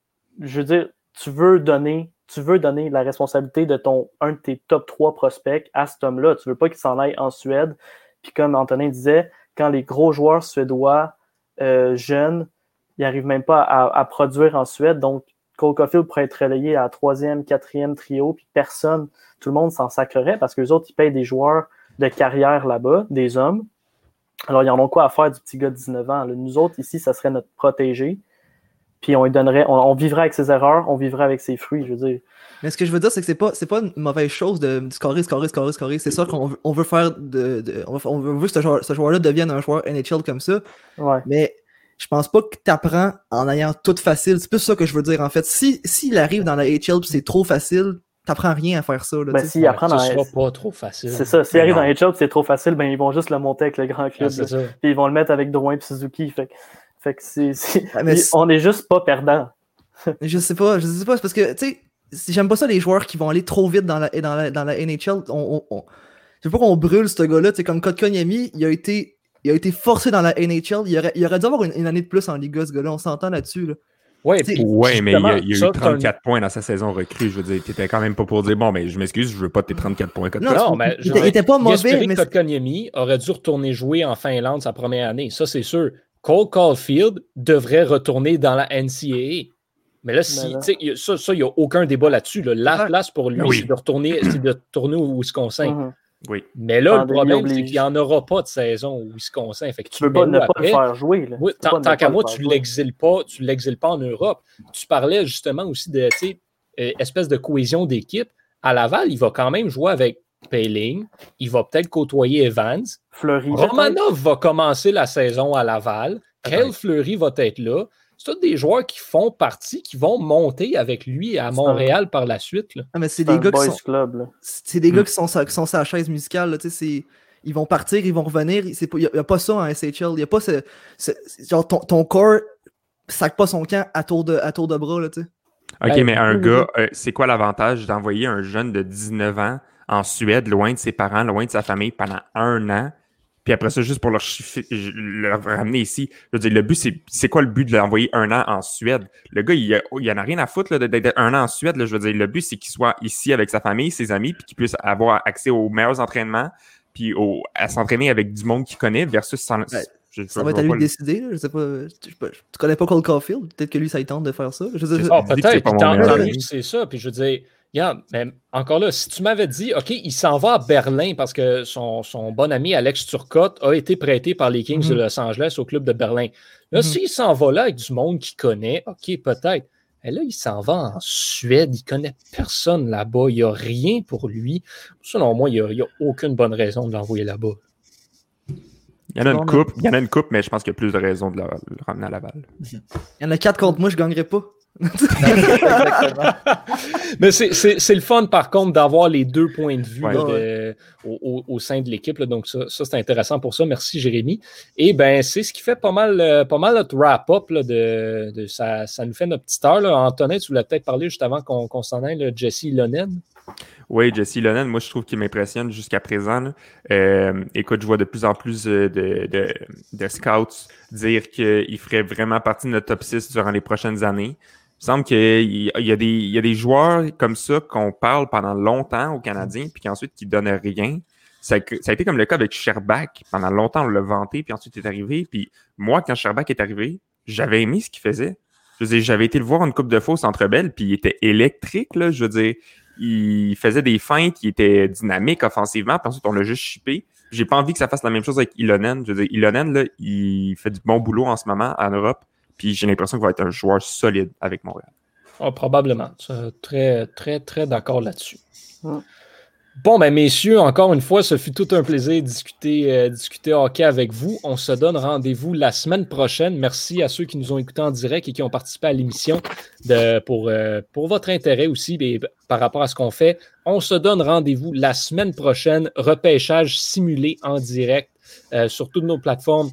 je veux dire, tu veux donner tu veux donner la responsabilité de ton un de tes top 3 prospects à cet homme-là. Tu veux pas qu'il s'en aille en Suède. Puis comme Antonin disait, quand les gros joueurs suédois euh, jeunes, ils n'arrivent même pas à, produire en Suède. Donc, Cole Caulfield pourrait être relayé à troisième, quatrième trio, puis personne, tout le monde s'en sacrerait parce que les autres, ils payent des joueurs de carrière là-bas, des hommes. Alors, ils en ont quoi à faire du petit gars de 19 ans? Nous autres, ici, ça serait notre protégé puis on donnerait, on, vivrait avec ses erreurs, on vivrait avec ses fruits, je veux dire. Mais ce que je veux dire, c'est que c'est pas, c'est pas une mauvaise chose de, scorer, scorer, scorer, scorer. C'est ça qu'on veut, on veut faire de, on, veut, que ce joueur, ce joueur-là devienne un joueur NHL comme ça. Ouais. Mais je pense pas que tu apprends en ayant tout facile. C'est plus ça que je veux dire en fait. Si s'il arrive dans la HL c'est trop facile, t'apprends rien à faire ça. Là, ben, s'il apprend dans sera pas trop facile. C'est ça. S'il arrive dans HL c'est trop facile, ben ils vont juste le monter avec le grand club. puis ils vont le mettre avec Drouin et Suzuki. Fait fait que c'est. on est juste pas perdant. je sais pas, je sais pas, parce que, tu sais, j'aime pas ça les joueurs qui vont aller trop vite dans la, dans la, dans la NHL. On, on, Je veux pas qu'on brûle ce gars-là, tu sais, comme Kotkaniemi, il a été. Il a été forcé dans la NHL. Il aurait, il aurait dû avoir une, année de plus en Liga, ce gars-là. On s'entend là-dessus. Là. Ouais, ouais mais il y a, il y a eu 34 points dans sa saison recrue. Je veux dire, t'étais quand même pas pour dire bon, mais je m'excuse, je veux pas tes 34 points. Non, non, mais il était pas mauvais. Mais Kotkaniemi aurait dû retourner jouer en Finlande sa première année. Ça, c'est sûr. Cole Caulfield devrait retourner dans la NCAA. Mais là, si, ça, il n'y a aucun débat là-dessus. La place pour lui, c'est de retourner, de retourner au Wisconsin. Mm-hmm. Oui. Mais là, le problème, c'est qu'il n'y en aura pas de saison au Wisconsin. Fait que tu, peux pas ne pas le faire jouer. tant, qu'à moi, tu ne l'exiles pas, tu l'exiles pas en Europe. Tu parlais justement aussi de euh, espèce de cohésion d'équipe. À Laval, il va quand même jouer avec Payling. Il va peut-être côtoyer Evans. Fleury. Romanov va commencer la saison à Laval. Kyle Fleury va être là c'est tous des joueurs qui font partie, qui vont monter avec lui à Montréal par la suite. Ah, mais c'est des, gars qui sont... C'est des gars qui sont, qui sont sur la chaise musicale. ils vont partir, ils vont revenir. Il n'y a, pas ça en SHL. Y a pas ce, genre ton, ton corps sac pas son camp à tour de, à tour de bras. Là, OK, mais un gars, euh, c'est quoi l'avantage d'envoyer un jeune de 19 ans en Suède, loin de ses parents, loin de sa famille, pendant un an? Puis après ça, juste pour le, ramener ici, je veux dire, le but, c'est quoi le but de l'envoyer un an en Suède? Le gars, il, il en a rien à foutre d'être un an en Suède. je veux dire, le but, c'est qu'il soit ici avec sa famille, ses amis, puis qu'il puisse avoir accès aux meilleurs entraînements, puis à s'entraîner avec du monde qu'il connaît versus sans, ça va être à lui de décider. Je sais pas. Tu, connais pas Cole Caulfield. Peut-être que lui, ça il tente de faire ça. Je sais, ah, peut-être. C'est ça. Puis je veux dire, mais encore là, si tu m'avais dit, OK, il s'en va à Berlin parce que son, bon ami Alex Turcotte a été prêté par les Kings de mhm. Los Angeles au club de Berlin. Là, mhm. s'il s'en va là avec du monde qu'il connaît, OK, peut-être. Mais là, il s'en va en Suède, il connaît personne là-bas, il n'y a rien pour lui. Selon moi, il n'y a, aucune bonne raison de l'envoyer là-bas. Il y en a une coupe, il y en a une coupe, mais je pense qu'il y a plus de raisons de le, ramener à Laval. Il y en a quatre contre moi, je ne gagnerai pas. Mais c'est le fun, par contre, d'avoir les deux points de vue au, sein de l'équipe. Donc, ça, c'est intéressant pour ça. Merci, Jérémy. Et ben c'est ce qui fait pas mal, euh, pas mal notre wrap-up. De, ça, ça, nous fait notre petite heure. Là. Antonin, tu voulais peut-être parler juste avant qu'on s'en aille, Jesse Lonen. Oui, Jesse Lonen, moi, je trouve qu'il m'impressionne jusqu'à présent. Euh, écoute, je vois de plus en plus de, de, de scouts dire qu'il ferait vraiment partie de notre top 6 durant les prochaines années. Il semble qu'il y, a des, y a des joueurs comme ça qu'on parle pendant longtemps aux Canadiens, puis ensuite qui donnent rien. Ça, a été comme le cas avec Sherbach. Pendant longtemps, on l'a vanté, puis ensuite il est arrivé. Puis moi, quand Sherbach est arrivé, j'avais aimé ce qu'il faisait. Je veux dire, j'avais été le voir une coupe de faux Centre Belle, puis il était électrique, là. Je veux dire, il faisait des feintes, qui étaient dynamiques offensivement, puis ensuite on l'a juste chippé. J'ai pas envie que ça fasse la même chose avec Ilonen. Je veux dire, Ilonen, là, il fait du bon boulot en ce moment en Europe. Puis j'ai l'impression qu'il va être un joueur solide avec Montréal. Oh, probablement. Très, très, très d'accord là-dessus. Bon, ben messieurs, encore une fois, ce fut tout un plaisir de discuter, euh, discuter hockey avec vous. On se donne rendez-vous la semaine prochaine. Merci à ceux qui nous ont écoutés en direct et qui ont participé à l'émission pour, euh, pour votre intérêt aussi par rapport à ce qu'on fait. On se donne rendez-vous la semaine prochaine. Repêchage simulé en direct euh, sur toutes nos plateformes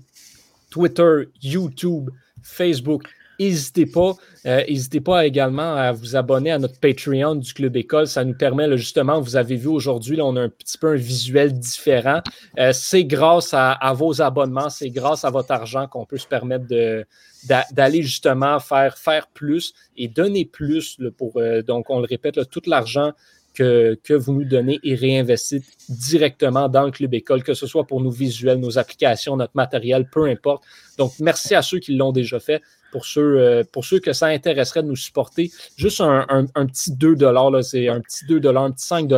Twitter, YouTube, Facebook. N'hésitez pas. Euh, n'hésitez pas également à vous abonner à notre Patreon du Club École. Ça nous permet, justement, vous avez vu aujourd'hui, on a un petit peu un visuel différent. Euh, c'est grâce à, vos abonnements, c'est grâce à votre argent qu'on peut se permettre d'aller justement faire, faire plus et donner plus pour, euh, donc on le répète, tout l'argent que, que, vous nous donnez est réinvesti directement dans le Club École, que ce soit pour nos visuels, nos applications, notre matériel, peu importe. Donc, merci à ceux qui l'ont déjà fait. Pour ceux, euh, pour ceux que ça intéresserait de nous supporter, juste un, petit 2 c'est un petit 2 un petit 5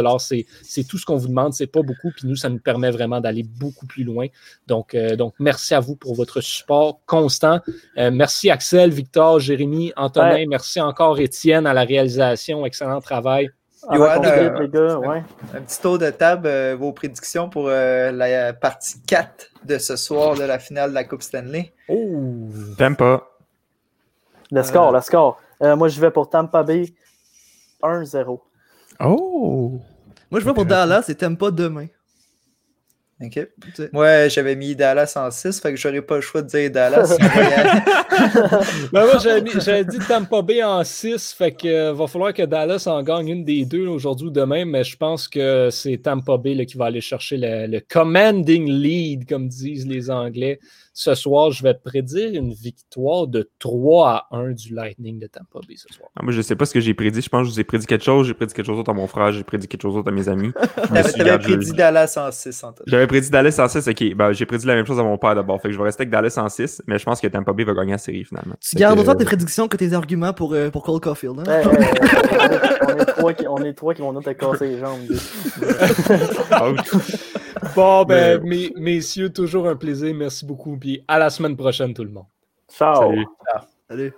c'est tout ce qu'on vous demande. C'est pas beaucoup. Puis nous, ça nous permet vraiment d'aller beaucoup plus loin. Donc, euh, donc, merci à vous pour votre support constant. Euh, merci Axel, Victor, Jérémy, Antonin. Merci encore Étienne à la réalisation. Excellent travail. Ah, un, petit tour de table, euh, vos prédictions pour euh, la partie 4 de ce soir de la finale de la Coupe Stanley. Oh, Tampa. Le score, euh, le score. moi, je vais pour Tampa Bay 1-0. Oh! Moi, je vais pour Dallas et Tampa demain. OK. Moi, j'avais mis Dallas en 6, fait que j'aurais pas le choix de dire Dallas. ben moi, j'avais dit Tampa Bay en 6, fait que euh, va falloir que Dallas en gagne une des deux aujourd'hui ou demain, mais je pense que c'est Tampa Bay qui va aller chercher le, commanding lead, comme disent les Anglais. Ce soir, je vais prédire une victoire de 3 à 1 du Lightning de Tampa Bay ce soir. Ah, moi, je sais pas ce que j'ai prédit. Je pense que je vous ai prédit quelque chose. J'ai prédit quelque chose d'autre à mon frère. J'ai prédit quelque chose d'autre à mes amis. T'avais prédit Dallas en 6, J'avais prédit Dallas en 6, ok. Ben, j'ai prédit la même chose à mon père d'abord. Fait que je vais rester avec Dallas en 6, mais je pense que Tampa Bay va gagner la série finalement. Tu gardes autant tes prédictions que tes arguments pour, euh, pour Cole Caulfield. Hein? On, est, trois qui, on est trois qui vont nous te casser les jambes. bon, ben, mes, messieurs, toujours un plaisir. Merci beaucoup. Puis à la semaine prochaine, tout le monde. Ciao. Salut. Salut.